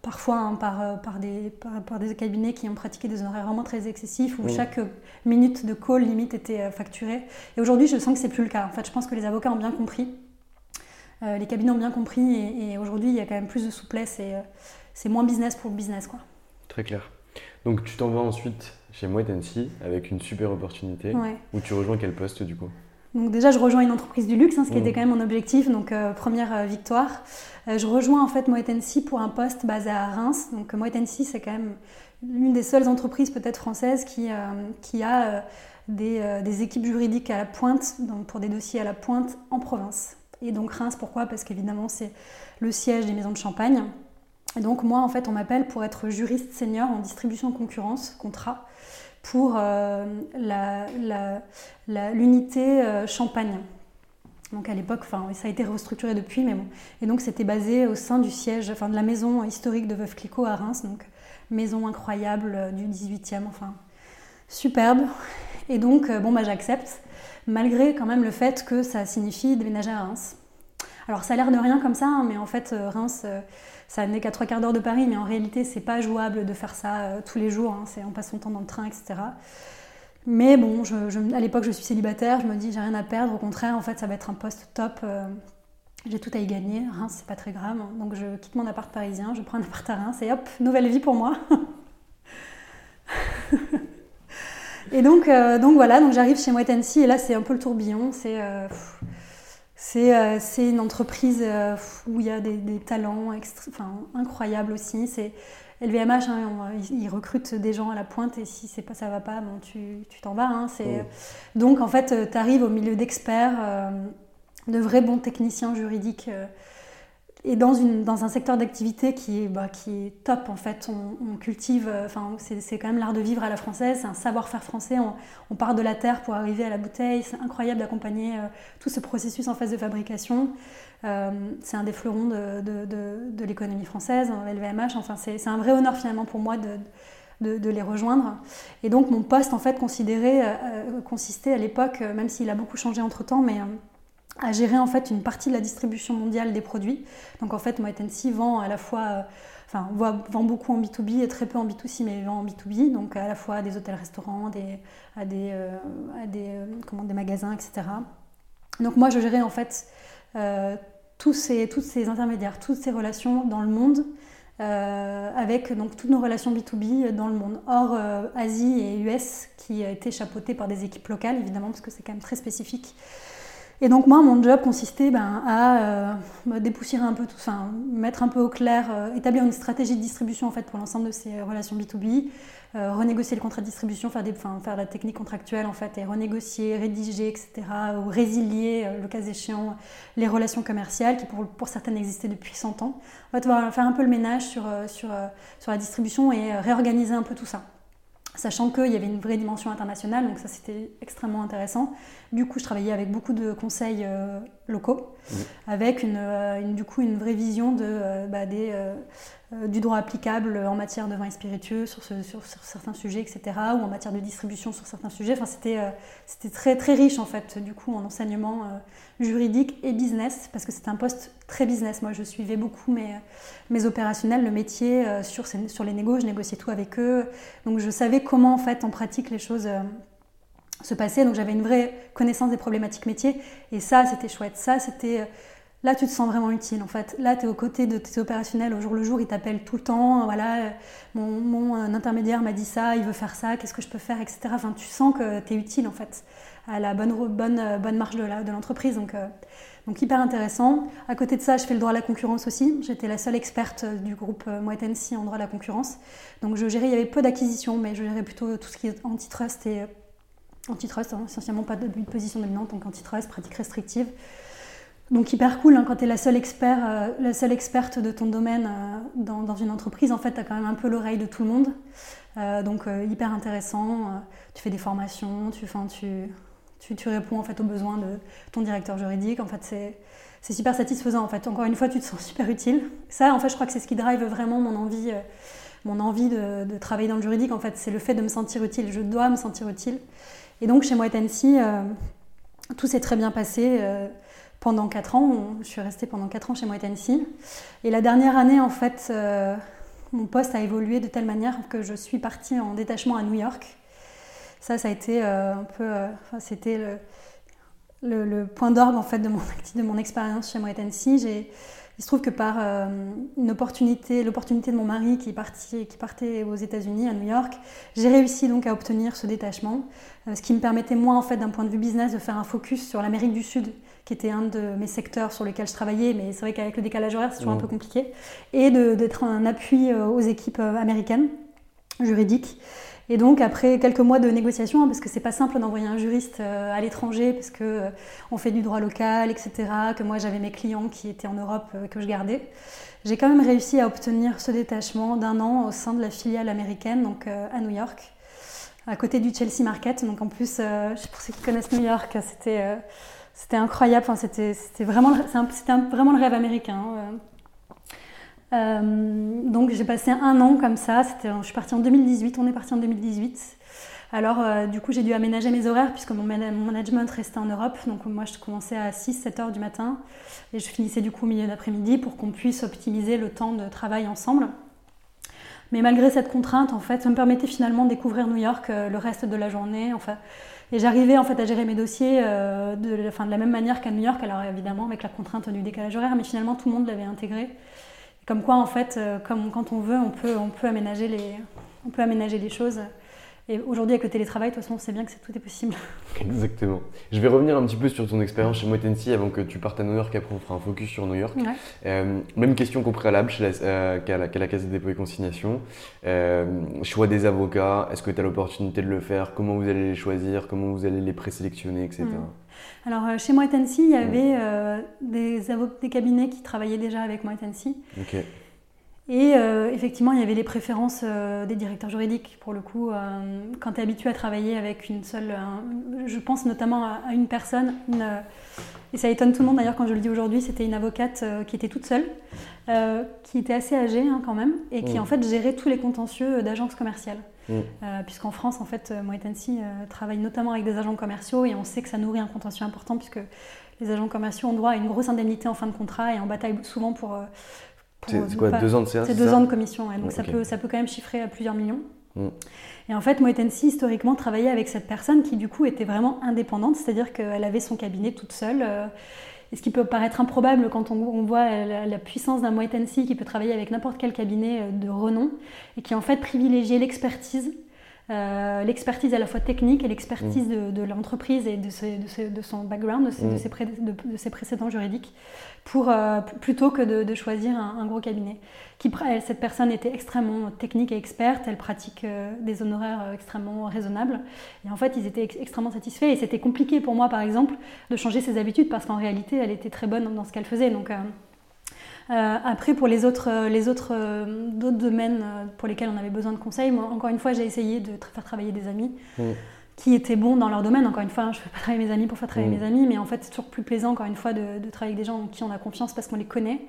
parfois hein, par, par, des, par, des cabinets qui ont pratiqué des horaires vraiment très excessifs où chaque minute de call limite était facturée. Et aujourd'hui je sens que c'est plus le cas. En fait je pense que les avocats ont bien compris euh, les cabinets ont bien compris et, aujourd'hui il y a quand même plus de souplesse et euh, c'est moins business pour le business. Quoi. Très clair. Donc tu t'en vas ensuite chez Moët avec une super opportunité où tu rejoins quel poste du coup? Donc déjà, je rejoins une entreprise du luxe, hein, ce qui était mmh. quand même mon objectif, donc euh, première victoire. je rejoins en fait Moët pour un poste basé à Reims. Donc Moët c'est quand même l'une des seules entreprises peut-être françaises qui, qui a des, des, équipes juridiques à la pointe, donc pour des dossiers à la pointe en province. Et donc Reims, pourquoi? Parce qu'évidemment, c'est le siège des maisons de champagne. Et donc moi, en fait, on m'appelle pour être juriste senior en distribution concurrence, contrat, pour euh, l'unité euh, champagne. Donc à l'époque, ça a été restructuré depuis, mais bon. Et donc c'était basé au sein du siège, enfin de la maison historique de Veuve Clicquot à Reims, donc maison incroyable euh, du 18e, enfin superbe. Et donc, bon, bah j'accepte malgré quand même le fait que ça signifie déménager à Reims. Alors ça a l'air de rien comme ça, hein, mais en fait euh, Reims, euh, ça n'est qu'à trois quarts d'heure de Paris, mais en réalité c'est pas jouable de faire ça euh, tous les jours, hein, c'est on passe son temps dans le train, etc. Mais bon, à l'époque je suis célibataire, je me dis j'ai rien à perdre, au contraire en fait ça va être un poste top, j'ai tout à y gagner, Reims c'est pas très grave, hein. donc je quitte mon appart parisien, je prends un appart à Reims et hop, nouvelle vie pour moi. Et donc, donc voilà, donc j'arrive chez Moët et là c'est un peu le tourbillon. C'est euh, c'est une entreprise où il y a des, talents enfin, incroyables aussi. C'est LVMH, hein, ils recrutent des gens à la pointe et si c'est pas ça va pas, bon, tu t'en vas. Hein, oh. Donc en fait, tu arrives au milieu d'experts, de vrais bons techniciens juridiques et dans, un secteur d'activité qui, est, bah, top en fait. On, cultive, euh, enfin, c'est quand même l'art de vivre à la française, c'est un savoir-faire français. On, part de la terre pour arriver à la bouteille. C'est incroyable d'accompagner euh, tout ce processus en phase de fabrication. Euh, c'est un des fleurons de, l'économie française, LVMH. Enfin, c'est un vrai honneur finalement pour moi de, de, les rejoindre. Et donc mon poste en fait considéré, consistait à l'époque, même s'il a beaucoup changé entre temps, mais à gérer en fait une partie de la distribution mondiale des produits. Donc en fait, Moët vend à la fois, euh, enfin vend beaucoup en B2B et très peu en B2C, mais vend en B2B, donc à la fois à des hôtels-restaurants, à des, euh, à des, euh, comment, des magasins, etc. Donc moi, je gérais en fait tous ces, toutes ces intermédiaires, toutes ces relations dans le monde. avec donc toutes nos relations B2B dans le monde, hors Asie et US qui été chapeautées par des équipes locales évidemment parce que c'est quand même très spécifique et donc moi, mon job consistait ben, à euh, dépoussiérer un peu tout ça, mettre un peu au clair, euh, établir une stratégie de distribution en fait pour l'ensemble de ces relations B2B, euh, renégocier le contrat de distribution, faire, des, faire la technique contractuelle en fait, et renégocier, rédiger, etc., ou résilier, le cas échéant, les relations commerciales qui pour, pour certaines existaient depuis 100 ans. On va faire un peu le ménage sur, sur, sur la distribution et réorganiser un peu tout ça sachant qu'il y avait une vraie dimension internationale, donc ça c'était extrêmement intéressant. Du coup, je travaillais avec beaucoup de conseils euh, locaux, mmh. avec euh, une, du coup une vraie vision de, euh, bah, des, du droit applicable en matière de vin et spiritueux sur, certains sujets, etc., ou en matière de distribution sur certains sujets. Enfin, c'était, c'était très, très riche en fait, du coup, en enseignement juridique et business, parce que c'est un poste très business. Moi, je suivais beaucoup mes, mes opérationnels, le métier sur, sur les négos, je négociais tout avec eux, donc je savais comment en fait en pratique les choses se passer. Donc j'avais une vraie connaissance des problématiques métiers. Et ça, c'était chouette. Ça, c'était là, tu te sens vraiment utile en fait. Là, tu es aux côtés de tes opérationnels au jour le jour, ils t'appellent tout le temps. Voilà, mon, mon intermédiaire m'a dit ça, il veut faire ça, qu'est-ce que je peux faire, etc. Enfin, tu sens que tu es utile en fait à la bonne, bonne, bonne marche de l'entreprise. Donc, donc hyper intéressant. À côté de ça, je fais le droit à la concurrence aussi. J'étais la seule experte du groupe Moët en droit à la concurrence. Donc je gérais, il y avait peu d'acquisitions, mais je gérais plutôt tout ce qui est antitrust et antitrust, hein, essentiellement pas de, position dominante, donc antitrust, pratique restrictive. Donc hyper cool hein, quand tu es la seule, expert, euh, la seule experte de ton domaine euh, dans, une entreprise. En fait, tu as quand même un peu l'oreille de tout le monde. Euh, donc hyper intéressant. tu fais des formations, tu, tu, tu, tu, réponds en fait aux besoins de ton directeur juridique. En fait, c'est, super satisfaisant. En fait, encore une fois, tu te sens super utile. Ça, en fait, je crois que c'est ce qui drive vraiment mon envie, mon envie de, de, travailler dans le juridique. En fait, c'est le fait de me sentir utile. Je dois me sentir utile. Et donc, chez moi, Tennessee, tout s'est très bien passé pendant 4 ans. Je suis restée pendant 4 ans chez moi Tennessee. Et la dernière année, en fait, mon poste a évolué de telle manière que je suis partie en détachement à New York. Ça, ça a été euh, un peu, euh, c'était le, point d'orgue en fait de mon, de mon expérience chez moi Tennessee. Il se trouve que par euh, une opportunité, l'opportunité de mon mari qui partait aux États-Unis, à New York, j'ai réussi donc à obtenir ce détachement, ce qui me permettait moi en fait d'un point de vue business de faire un focus sur l'Amérique du Sud, qui était un de mes secteurs sur lesquels je travaillais, mais c'est vrai qu'avec le décalage horaire c'est toujours un peu compliqué, et d'être un appui aux équipes américaines juridiques. Et donc après quelques mois de négociations, hein, parce que c'est pas simple d'envoyer un juriste euh, à l'étranger, parce que euh, on fait du droit local, etc. Que moi j'avais mes clients qui étaient en Europe euh, que je gardais. J'ai quand même réussi à obtenir ce détachement d'un an au sein de la filiale américaine, donc à New York, à côté du Chelsea Market. Donc en plus, pour ceux qui connaissent New York, c'était c'était incroyable. Enfin, c'était vraiment, vraiment le rêve américain. Hein, euh, donc j'ai passé un an comme ça, je suis partie en 2018, on est parti en 2018. Alors euh, du coup j'ai dû aménager mes horaires puisque mon, management restait en Europe, donc moi je commençais à 6-7 heures du matin et je finissais du coup au milieu d'après-midi pour qu'on puisse optimiser le temps de travail ensemble. Mais malgré cette contrainte, en fait, ça me permettait finalement de découvrir New York euh, le reste de la journée. Enfin, et j'arrivais en fait à gérer mes dossiers de, de la même manière qu'à New York, alors évidemment avec la contrainte du décalage horaire, mais finalement tout le monde l'avait intégré. Comme quoi, en fait, euh, comme, quand on veut, on peut, on peut aménager les choses. Et aujourd'hui, avec le télétravail, de toute façon, on sait bien que tout est possible. Exactement. Je vais revenir un petit peu sur ton expérience chez Moitensi avant que tu partes à New York. Après, on fera un focus sur New York. Euh, même question qu'au préalable la, euh, qu'à, la, Caisse des dépôts et consignations. choix des avocats. Est-ce que tu as l'opportunité de le faire? Comment vous allez les choisir? Comment vous allez les présélectionner, etc. Alors, euh, chez Moët il y avait euh, des, des cabinets qui travaillaient déjà avec Moët okay. Et euh, effectivement, il y avait les préférences des directeurs juridiques. Pour le coup, quand tu es habitué à travailler avec une seule. je pense notamment à, une personne, et ça étonne tout le monde d'ailleurs quand je le dis aujourd'hui, c'était une avocate qui était toute seule, qui était assez âgée hein, quand même, et qui mm. en fait gérait tous les contentieux d'agences commerciales. Mm. Euh, puisqu'en France, en fait, euh, Moët euh, travaille notamment avec des agents commerciaux et on sait que ça nourrit un contentieux important puisque les agents commerciaux ont droit à une grosse indemnité en fin de contrat et en bataille souvent pour. C'est quoi, deux ans de CA C'est deux ans de commission, donc ça, peut, ça peut quand même chiffrer à plusieurs millions. Mm. Et en fait, Moët historiquement, travaillait avec cette personne qui, du coup, était vraiment indépendante, c'est-à-dire qu'elle avait son cabinet toute seule. Et ce qui peut paraître improbable quand on, voit la, puissance d'un Moët qui peut travailler avec n'importe quel cabinet euh, de renom et qui en fait privilégie l'expertise euh, l'expertise à la fois technique et l'expertise mm. de, l'entreprise et de, de, son background, de ses, mm. ses, précédents juridiques, pour, euh, plutôt que de, choisir un, gros cabinet. Qui, cette personne était extrêmement technique et experte, elle pratique euh, des honoraires extrêmement raisonnables, et en fait ils étaient extrêmement satisfaits, et c'était compliqué pour moi par exemple de changer ses habitudes, parce qu'en réalité elle était très bonne dans ce qu'elle faisait. Donc, après, pour les autres, euh, les autres euh, d'autres domaines pour lesquels on avait besoin de conseils, moi, encore une fois, j'ai essayé de faire travailler des amis. Mm. qui étaient bons dans leur domaine. Encore une fois, je ne fais pas travailler mes amis pour faire travailler mm. mes amis, mais en fait, c'est toujours plus plaisant, encore une fois, de, travailler avec des gens en qui on a confiance parce qu'on les connaît.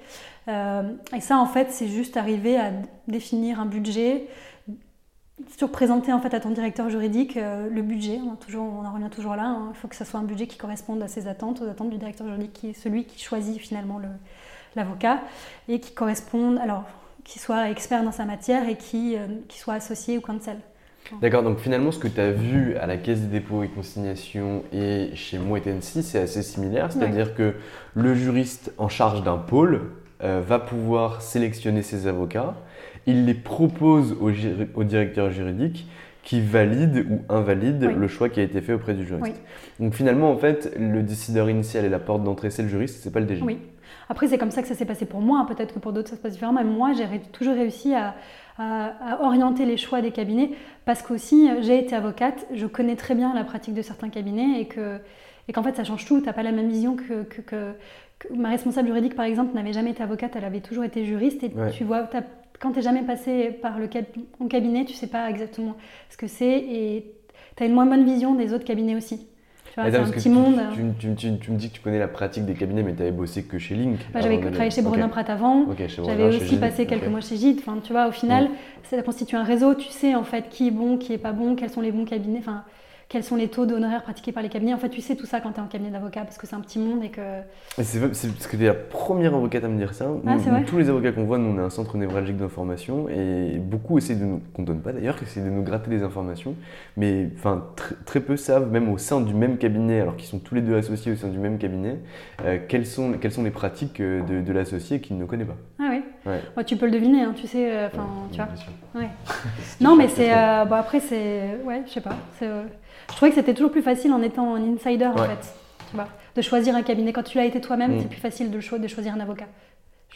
et ça, en fait, c'est juste arriver à définir un budget, toujours présenter en fait à ton directeur juridique le budget. On, toujours, on en revient toujours là. Hein. Il faut que ce soit un budget qui corresponde à ses attentes, aux attentes du directeur juridique, qui est celui qui choisit finalement le, l'avocat, et qui correspondent, alors, qui soit expert dans sa matière et qui, euh, qui soit associé ou counsel. D'accord, donc finalement, ce que tu as vu à la Caisse des dépôts et consignations et chez Moët c'est assez similaire. C'est-à-dire que le juriste en charge d'un pôle euh, va pouvoir sélectionner ses avocats. Il les propose au, directeur juridique qui valide ou invalide le choix qui a été fait auprès du juriste. Donc finalement, en fait, le décideur initial et la porte d'entrée, c'est le juriste, c'est pas le DG. Oui. Après, c'est comme ça que ça s'est passé pour moi. Peut-être que pour d'autres, ça se passe différemment. Mais moi, j'ai toujours réussi à, orienter les choix des cabinets parce qu'aussi, j'ai été avocate. Je connais très bien la pratique de certains cabinets et que et qu'en fait, ça change tout. Tu n'as pas la même vision que, que, ma responsable juridique, par exemple, n'avait jamais été avocate. Elle avait toujours été juriste. Et tu vois, quand tu n'es jamais passé par le cabinet, tu sais pas exactement ce que c'est et tu as une moins bonne vision des autres cabinets aussi c'est un petit monde. Tu, me dis que tu connais la pratique des cabinets, mais tu avais bossé que chez Link. Bah, j'avais travaillé chez Brunin Pratt avant. J'avais aussi passé quelques mois chez Gide. Enfin, tu vois, au final, mm. ça constitue un réseau. Tu sais en fait qui est bon, qui est pas bon, quels sont les bons cabinets. Enfin, quels sont les taux d'honoraires pratiqués par les cabinets. En fait, tu sais tout ça quand tu es en cabinet d'avocat parce que c'est un petit monde et que. C'est parce que tu es la première avocate à me dire ça. Ah, tous les avocats qu'on voit, nous, on a un centre névralgique d'information et beaucoup essaient de nous, qu'on donne pas d'ailleurs, essaient de nous gratter des informations. Mais enfin, très peu savent, même au sein du même cabinet, alors qu'ils sont tous les deux associés au sein du même cabinet, euh, quelles, sont, quelles sont les pratiques euh, de, l'associé qu'il ne connaît pas. Ah oui ouais. Tu peux le deviner, hein, tu sais. Euh, tu vois. non, mais c'est. bon, après, c'est. Ouais, je sais pas. C'est. Je trouvais que c'était toujours plus facile en étant un insider, en fait. Tu vois, de choisir un cabinet. Quand tu l'as été toi-même, mm. c'est plus facile de, de choisir un avocat.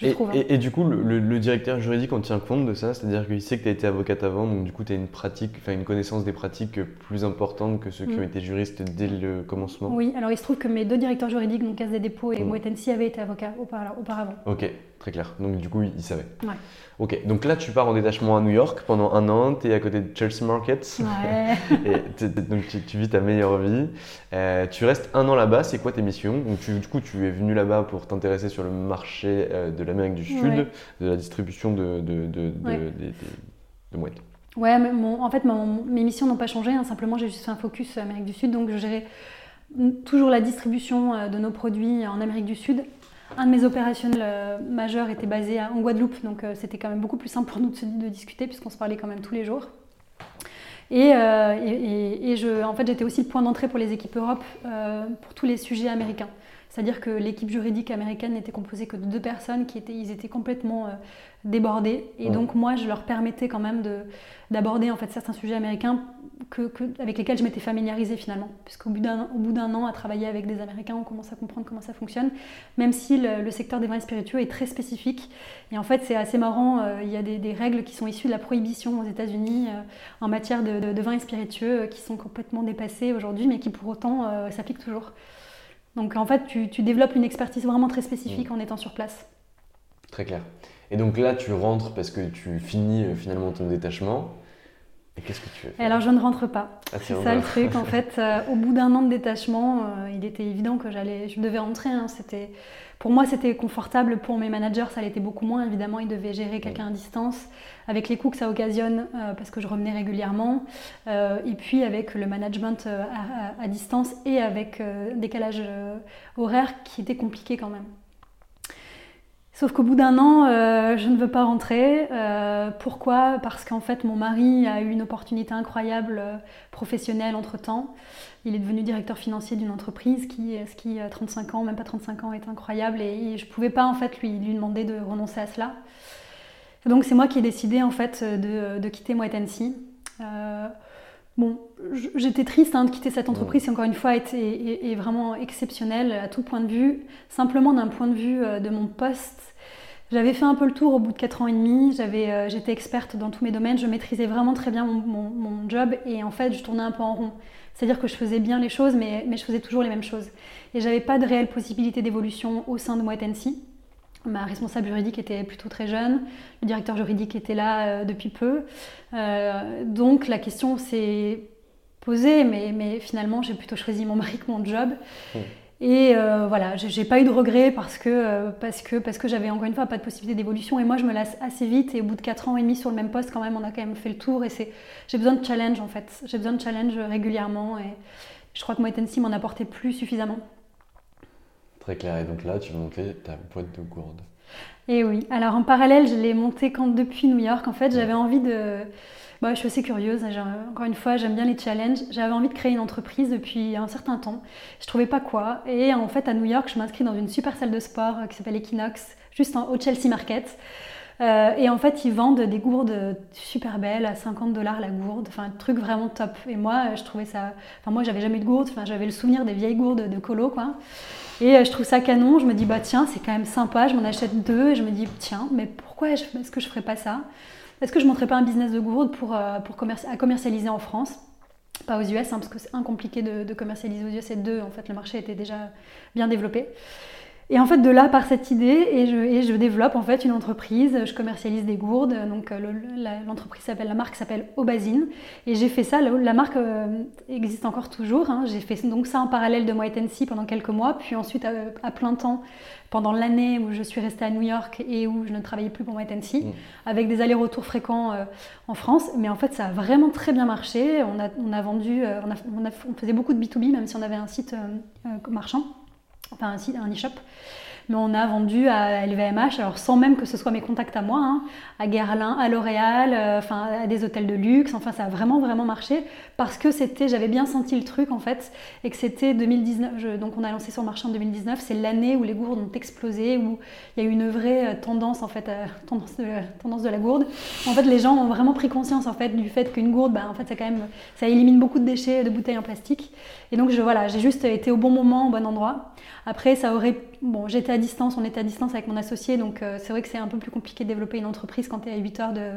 Et, hein. et, du coup, le, directeur juridique en tient compte de ça, c'est-à-dire qu'il sait que tu as été avocate avant, donc du coup, tu as une pratique, une connaissance des pratiques plus importante que ceux qui ont mm. été juristes dès le commencement? Oui, alors il se trouve que mes deux directeurs juridiques, donc Caisse des dépôts et mmh. avaient été avocats auparavant. Ok, très clair. Donc du coup, il savait. Ouais. Ok, donc là, tu pars en détachement à New York pendant un an, tu es à côté de Chelsea Market. Ouais. et donc tu, vis ta meilleure vie. Euh, tu restes un an là-bas, c'est quoi tes missions? Donc, Du coup, tu es venu là-bas pour t'intéresser sur le marché euh, de l'Amérique du Sud, de la distribution de, de, de, de, mouettes. Ouais, mais en fait, mes missions n'ont pas changé. Hein. simplement, j'ai juste fait un focus Amérique du Sud. Donc, je gérais toujours la distribution euh, de nos produits en Amérique du Sud un de mes opérationnels euh, majeurs était basé en Guadeloupe, donc euh, c'était quand même beaucoup plus simple pour nous de, discuter puisqu'on se parlait quand même tous les jours. Et, euh, je, en fait, j'étais aussi le point d'entrée pour les équipes Europe pour tous les sujets américains. C'est-à-dire que l'équipe juridique américaine n'était composée que de deux personnes qui étaient, ils étaient complètement euh, débordés. Et donc moi, je leur permettais quand même d'aborder en fait certains sujets américains que, avec lesquels je m'étais familiarisée finalement. Puisqu'au bout d'un an à travailler avec des Américains, on commence à comprendre comment ça fonctionne. Même si le, secteur des vins spiritueux est très spécifique. Et en fait, c'est assez marrant. Euh, il y a des, règles qui sont issues de la prohibition aux États-Unis euh, en matière de, de, vins spiritueux qui sont complètement dépassées aujourd'hui, mais qui pour autant s'appliquent toujours. Donc en fait, tu, développes une expertise vraiment très spécifique mm. en étant sur place. Très clair. Et donc là, tu rentres parce que tu finis euh, finalement ton détachement. Et qu'est-ce que tu fais Alors je ne rentre pas. Ah, c'est ça le truc. En fait, euh, au bout d'un an de détachement, euh, il était évident que j'allais, je devais rentrer. Hein. C'était, pour moi, c'était confortable. Pour mes managers, ça l'était beaucoup moins. Évidemment, ils devaient gérer quelqu'un à distance, avec les coûts que ça occasionne, euh, parce que je revenais régulièrement, et puis avec le management à, à, distance et avec décalage horaire qui était compliqué quand même. Sauf qu'au bout d'un an, euh, je ne veux pas rentrer. Euh, pourquoi? Parce qu'en fait, mon mari a eu une opportunité incroyable euh, professionnelle entre-temps. Il est devenu directeur financier d'une entreprise qui, ce qui, à 35 ans, même pas 35 ans, est incroyable. Et, je ne pouvais pas, en fait, lui, lui demander de renoncer à cela. donc, c'est moi qui ai décidé, en fait, de, de quitter Moët Bon, j'étais triste hein, de quitter cette entreprise qui, encore une fois, est, vraiment exceptionnelle à tout point de vue. Simplement d'un point de vue de mon poste, j'avais fait un peu le tour au bout de 4 ans et demi, euh, j'étais experte dans tous mes domaines, je maîtrisais vraiment très bien mon, job et en fait je tournais un peu en rond. C'est-à-dire que je faisais bien les choses mais, je faisais toujours les mêmes choses. Et j'avais pas de réelle possibilité d'évolution au sein de Moët Ma responsable juridique était plutôt très jeune, le directeur juridique était là euh, depuis peu. Euh, donc la question s'est posée, mais, finalement j'ai plutôt choisi mon mari que mon job. Mmh. Et euh, voilà, j'ai pas eu de regrets parce que, euh, parce que, parce que j'avais encore une fois pas de possibilité d'évolution. Et moi, je me lasse assez vite. Et au bout de 4 ans et demi sur le même poste, quand même, on a quand même fait le tour. Et j'ai besoin de challenge en fait. J'ai besoin de challenge régulièrement. Et je crois que moi, Tennessee m'en apportait plus suffisamment. Très clair. Et donc là, tu montais ta boîte de gourde. Et oui. Alors en parallèle, je l'ai montée quand depuis New York. En fait, j'avais envie de bah, je suis assez curieuse. Encore une fois, j'aime bien les challenges. J'avais envie de créer une entreprise depuis un certain temps. Je trouvais pas quoi. Et en fait, à New York, je m'inscris dans une super salle de sport qui s'appelle Equinox, juste en, au Chelsea Market. Euh, et en fait, ils vendent des gourdes super belles à 50 dollars la gourde, enfin un truc vraiment top. Et moi, je trouvais ça. Enfin, moi, j'avais jamais eu de gourde, enfin, j'avais le souvenir des vieilles gourdes de colo, quoi. Et euh, je trouve ça canon. Je me dis, bah tiens, c'est quand même sympa, je m'en achète deux. Et je me dis, tiens, mais pourquoi est-ce que je ferais pas ça? Est-ce que je ne montrerais pas un business de gourde pour, euh, à commercialiser en France? Pas aux US, hein, parce que c'est un compliqué de, de, commercialiser aux US, et deux, en fait, le marché était déjà bien développé. Et en fait, de là, par cette idée, et je, et je développe en fait une entreprise, je commercialise des gourdes. Donc euh, l'entreprise s'appelle, la marque s'appelle Obazine. Et j'ai fait ça, la, marque euh, existe encore toujours. Hein. J'ai fait donc ça en parallèle de White NC pendant quelques mois, puis ensuite à, plein temps pendant l'année où je suis restée à New York et où je ne travaillais plus pour White NC, mmh. avec des allers-retours fréquents euh, en France. Mais en fait, ça a vraiment très bien marché. On a, on a vendu, on, a, on, faisait beaucoup de B2B, même si on avait un site marchand enfin un, un e-shop. Mais on a vendu à LVMH, alors sans même que ce soit mes contacts à moi, hein, à Guerlain, à L'Oréal, euh, enfin à des hôtels de luxe. Enfin, ça a vraiment vraiment marché parce que c'était, j'avais bien senti le truc en fait, et que c'était 2019. donc on a lancé sur le marché en 2019. C'est l'année où les gourdes ont explosé, où il y a eu une vraie euh, tendance en fait, euh, tendance, de, tendance de la gourde. En fait, les gens ont vraiment pris conscience en fait du fait qu'une gourde, bah, en fait, ça quand même, ça élimine beaucoup de déchets de bouteilles en plastique. Et donc je voilà, j'ai juste été au bon moment, au bon endroit. Après, ça aurait. Bon, j'étais à distance, on était à distance avec mon associé, donc euh, c'est vrai que c'est un peu plus compliqué de développer une entreprise quand tu es à 8 heures de,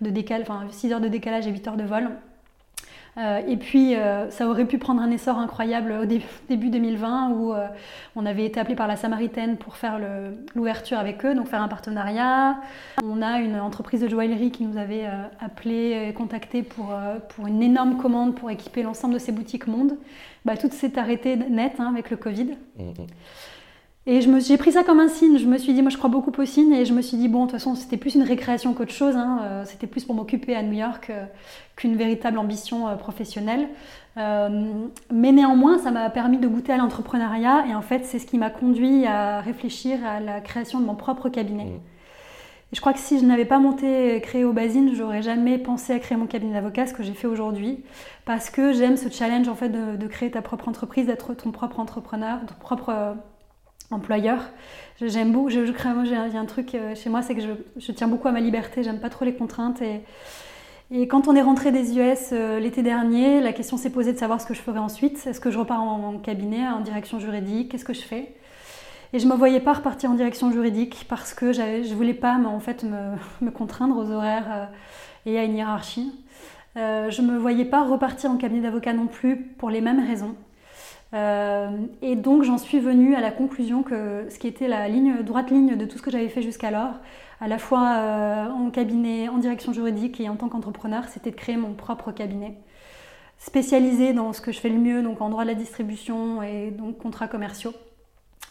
de enfin 6 heures de décalage et 8 heures de vol. Euh, et puis, euh, ça aurait pu prendre un essor incroyable au début 2020 où on avait été appelé par la Samaritaine pour faire l'ouverture avec eux, donc faire un partenariat. On a une entreprise de joaillerie qui nous avait appelé contacté pour, pour une énorme commande pour équiper l'ensemble de ces boutiques monde. Bah, tout s'est arrêté net hein, avec le Covid. Mmh, mmh. Et j'ai pris ça comme un signe. Je me suis dit, moi je crois beaucoup au signe, et je me suis dit, bon, de toute façon, c'était plus une récréation qu'autre chose. Hein. Euh, c'était plus pour m'occuper à New York euh, qu'une véritable ambition euh, professionnelle. mais néanmoins, ça m'a permis de goûter à l'entrepreneuriat, et en fait, c'est ce qui m'a conduit à réfléchir à la création de mon propre cabinet. Mmh. Et je crois que si je n'avais pas monté, créé Obazine, j'aurais jamais pensé à créer mon cabinet d'avocat, ce que j'ai fait aujourd'hui, parce que j'aime ce challenge en fait de, créer ta propre entreprise, d'être ton propre entrepreneur, ton propre employeur. J'aime beaucoup, je, crée, moi, j'ai un, truc euh, chez moi, c'est que je, tiens beaucoup à ma liberté, j'aime pas trop les contraintes. Et, quand on est rentré des US euh, l'été dernier, la question s'est posée de savoir ce que je ferais ensuite. Est-ce que je repars en, cabinet, en direction juridique? Qu'est-ce que je fais? Et je me voyais pas repartir en direction juridique parce que je voulais pas en fait, me, contraindre aux horaires euh, et à une hiérarchie. je me voyais pas repartir en cabinet d'avocat non plus pour les mêmes raisons. Euh, et donc j'en suis venue à la conclusion que ce qui était la droite ligne de tout ce que j'avais fait jusqu'alors, à la fois euh, en cabinet, en direction juridique et en tant qu'entrepreneur, c'était de créer mon propre cabinet, spécialisé dans ce que je fais le mieux, donc en droit de la distribution et donc contrats commerciaux.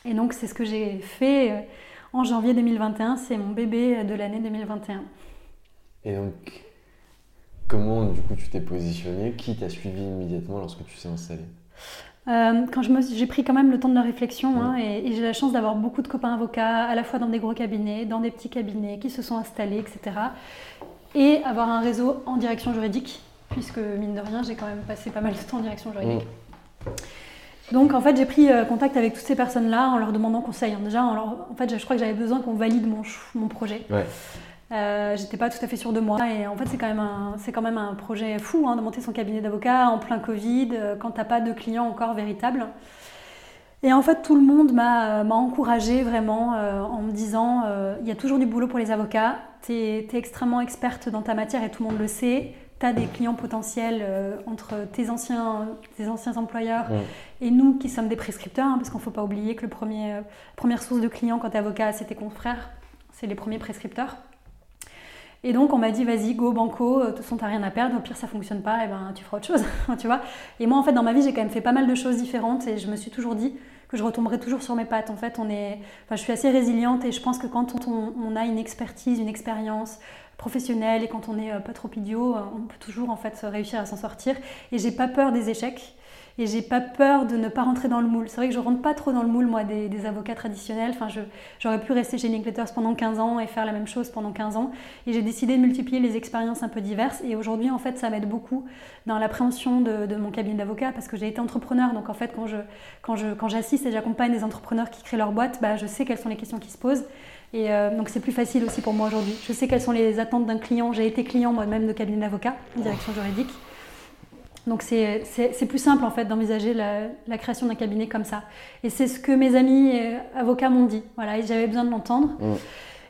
Et donc c'est ce que j'ai fait euh, en janvier 2021, c'est mon bébé de l'année 2021. Et donc, comment du coup tu t'es positionné? Qui t'a suivi immédiatement lorsque tu t'es installé? Euh, quand j'ai pris quand même le temps de la réflexion hein, et, j'ai la chance d'avoir beaucoup de copains avocats, à la fois dans des gros cabinets, dans des petits cabinets qui se sont installés, etc. Et avoir un réseau en direction juridique, puisque mine de rien, j'ai quand même passé pas mal de temps en direction juridique. Mm. Donc en fait, j'ai pris euh, contact avec toutes ces personnes-là en leur demandant conseil. Hein. Déjà, en, fait, je crois que j'avais besoin qu'on valide mon, mon projet. Ouais. Euh, j'étais pas tout à fait sûre de moi et en fait c'est quand même un, quand même un projet fou hein, de monter son cabinet d'avocat en plein Covid euh, quand t'as pas de clients encore véritables. Et en fait tout le monde m'a, m'a encouragée vraiment euh, en me disant il y a toujours du boulot pour les avocats, tu es, extrêmement experte dans ta matière et tout le monde le sait, tu as des clients potentiels entre tes anciens, tes anciens employeurs et nous qui sommes des prescripteurs hein, parce qu'on faut pas oublier que le premier, première source de clients quand tu es avocat c'est tes confrères, c'est les premiers prescripteurs. Et donc on m'a dit vas-y go banco, euh, de toute façon t'as rien à perdre, au pire ça fonctionne pas, et ben tu feras autre chose, tu vois. Et moi en fait dans ma vie j'ai quand même fait pas mal de choses différentes et je me suis toujours dit que je retomberais toujours sur mes pattes. En fait on est, enfin, je suis assez résiliente et je pense que quand on, a une expertise, une expérience professionnelle et quand on est euh, pas trop idiot, euh, on peut toujours en fait réussir à s'en sortir. Et j'ai pas peur des échecs. et j'ai pas peur de ne pas rentrer dans le moule. C'est vrai que je rentre pas trop dans le moule, moi, des, avocats traditionnels. Enfin, j'aurais pu rester chez Linklaters pendant 15 ans et faire la même chose pendant 15 ans. Et j'ai décidé de multiplier les expériences un peu diverses. Et aujourd'hui, en fait, ça m'aide beaucoup dans l'appréhension de, mon cabinet d'avocat parce que j'ai été entrepreneur. Donc, en fait, quand j'assiste je, quand je, quand et j'accompagne des entrepreneurs qui créent leur boîte, bah, je sais quelles sont les questions qui se posent. Et euh, donc c'est plus facile aussi pour moi aujourd'hui. Je sais quelles sont les attentes d'un client. J'ai été client moi-même de cabinet d'avocat, en direction juridique. Donc c'est plus simple en fait d'envisager la, création d'un cabinet comme ça. Et c'est ce que mes amis euh, avocats m'ont dit. Voilà, j'avais besoin de l'entendre. Mmh.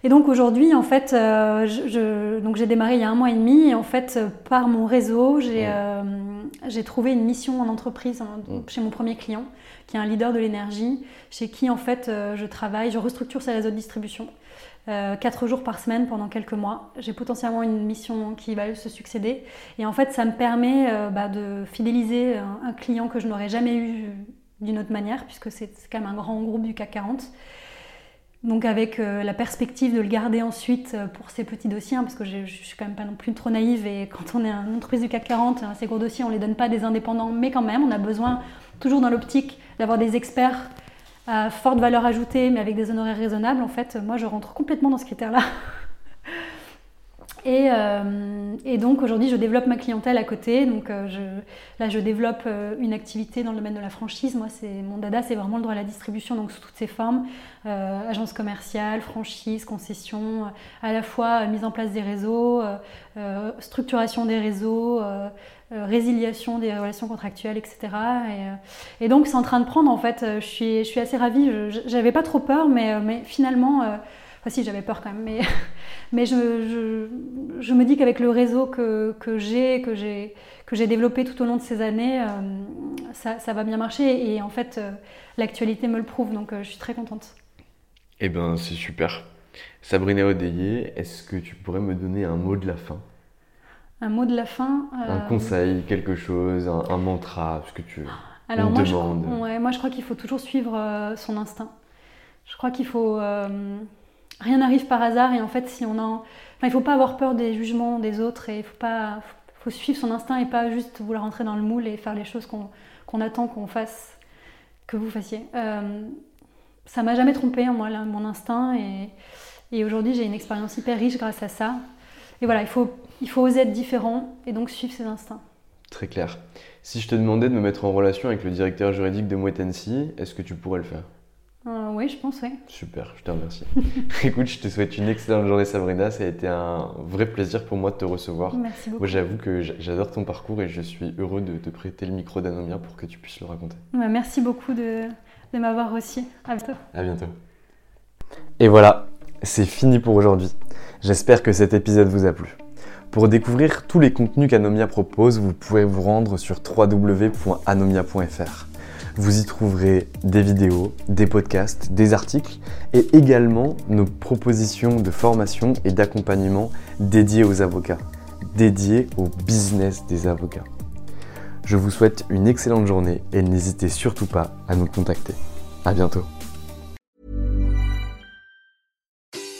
Et donc aujourd'hui, en fait, euh, j'ai démarré il y a un mois et demi. Et en fait, par mon réseau, j'ai mmh. trouvé une mission en entreprise mmh. chez mon premier client, qui est un leader de l'énergie, chez qui en fait je travaille, je restructure ses réseaux de distribution. Euh, quatre jours par semaine pendant quelques mois. J'ai potentiellement une mission qui va se succéder. Et en fait, ça me permet euh, bah, de fidéliser un, client que je n'aurais jamais eu d'une autre manière, puisque c'est quand même un grand groupe du CAC 40. Donc avec euh, la perspective de le garder ensuite pour ces petits dossiers, hein, parce que je ne suis quand même pas non plus trop naïve, et quand on est une entreprise du CAC 40, ces gros dossiers, on ne les donne pas des indépendants, mais quand même, on a besoin, toujours dans l'optique, d'avoir des experts à forte valeur ajoutée, mais avec des honoraires raisonnables, en fait, moi, je rentre complètement dans ce critère-là. Et, euh, et, donc aujourd'hui, je développe ma clientèle à côté. Donc euh, je, là, je développe euh, une activité dans le domaine de la franchise. Moi, c'est mon dada, c'est vraiment le droit à la distribution, donc sous toutes ses formes, agence commerciale, franchise, concession, à la fois mise en place des réseaux, structuration des réseaux. résiliation des relations contractuelles, etc. Et, et donc c'est en train de prendre en fait. Je suis, je suis assez ravie. J'avais pas trop peur, mais, mais finalement Enfin, si, j'avais peur quand même, mais, mais je, je, me dis qu'avec le réseau que, que j'ai, que j'ai, que j'ai développé tout au long de ces années, euh, ça, ça, va bien marcher. Et en fait, euh, l'actualité me le prouve, donc euh, je suis très contente. Eh bien, c'est super. Sabrina Odeillé, est-ce que tu pourrais me donner un mot de la fin? Un mot de la fin Un conseil, quelque chose, un, mantra, ce que tu veux. Alors, moi, demande. Je, ouais, moi, je crois qu'il faut toujours suivre son instinct. Je crois qu'il faut rien n'arrive par hasard et en fait si on a enfin, il faut pas avoir peur des jugements des autres et il faut pas faut suivre son instinct et pas juste vouloir rentrer dans le moule et faire les choses qu'on attend qu'on fasse que vous fassiez. Euh, ça m'a jamais trompé en moi mon instinct et, et aujourd'hui j'ai une expérience hyper riche grâce à ça. Et voilà il faut il faut oser être différent et donc suivre ses instincts. Très clair. Si je te demandais de me mettre en relation avec le directeur juridique de Moetensi, est-ce que tu pourrais le faire? Euh, oui, je pense, oui. Super, je te remercie. Écoute, je te souhaite une excellente journée, Sabrina. Ça a été un vrai plaisir pour moi de te recevoir. Merci beaucoup. Moi, j'avoue que j'adore ton parcours et je suis heureux de te prêter le micro d'Anomia pour que tu puisses le raconter. merci beaucoup de, de m'avoir reçu. À bientôt. À bientôt. Et voilà, c'est fini pour aujourd'hui. J'espère que cet épisode vous a plu. Pour découvrir tous les contenus qu'Anomia propose, vous pouvez vous rendre sur www.anomia.fr. Vous y trouverez des vidéos, des podcasts, des articles et également nos propositions de formation et d'accompagnement dédiées aux avocats, dédiées au business des avocats. Je vous souhaite une excellente journée et n'hésitez surtout pas à nous contacter. À bientôt.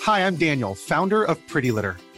Hi, I'm Daniel, founder of Pretty Litter.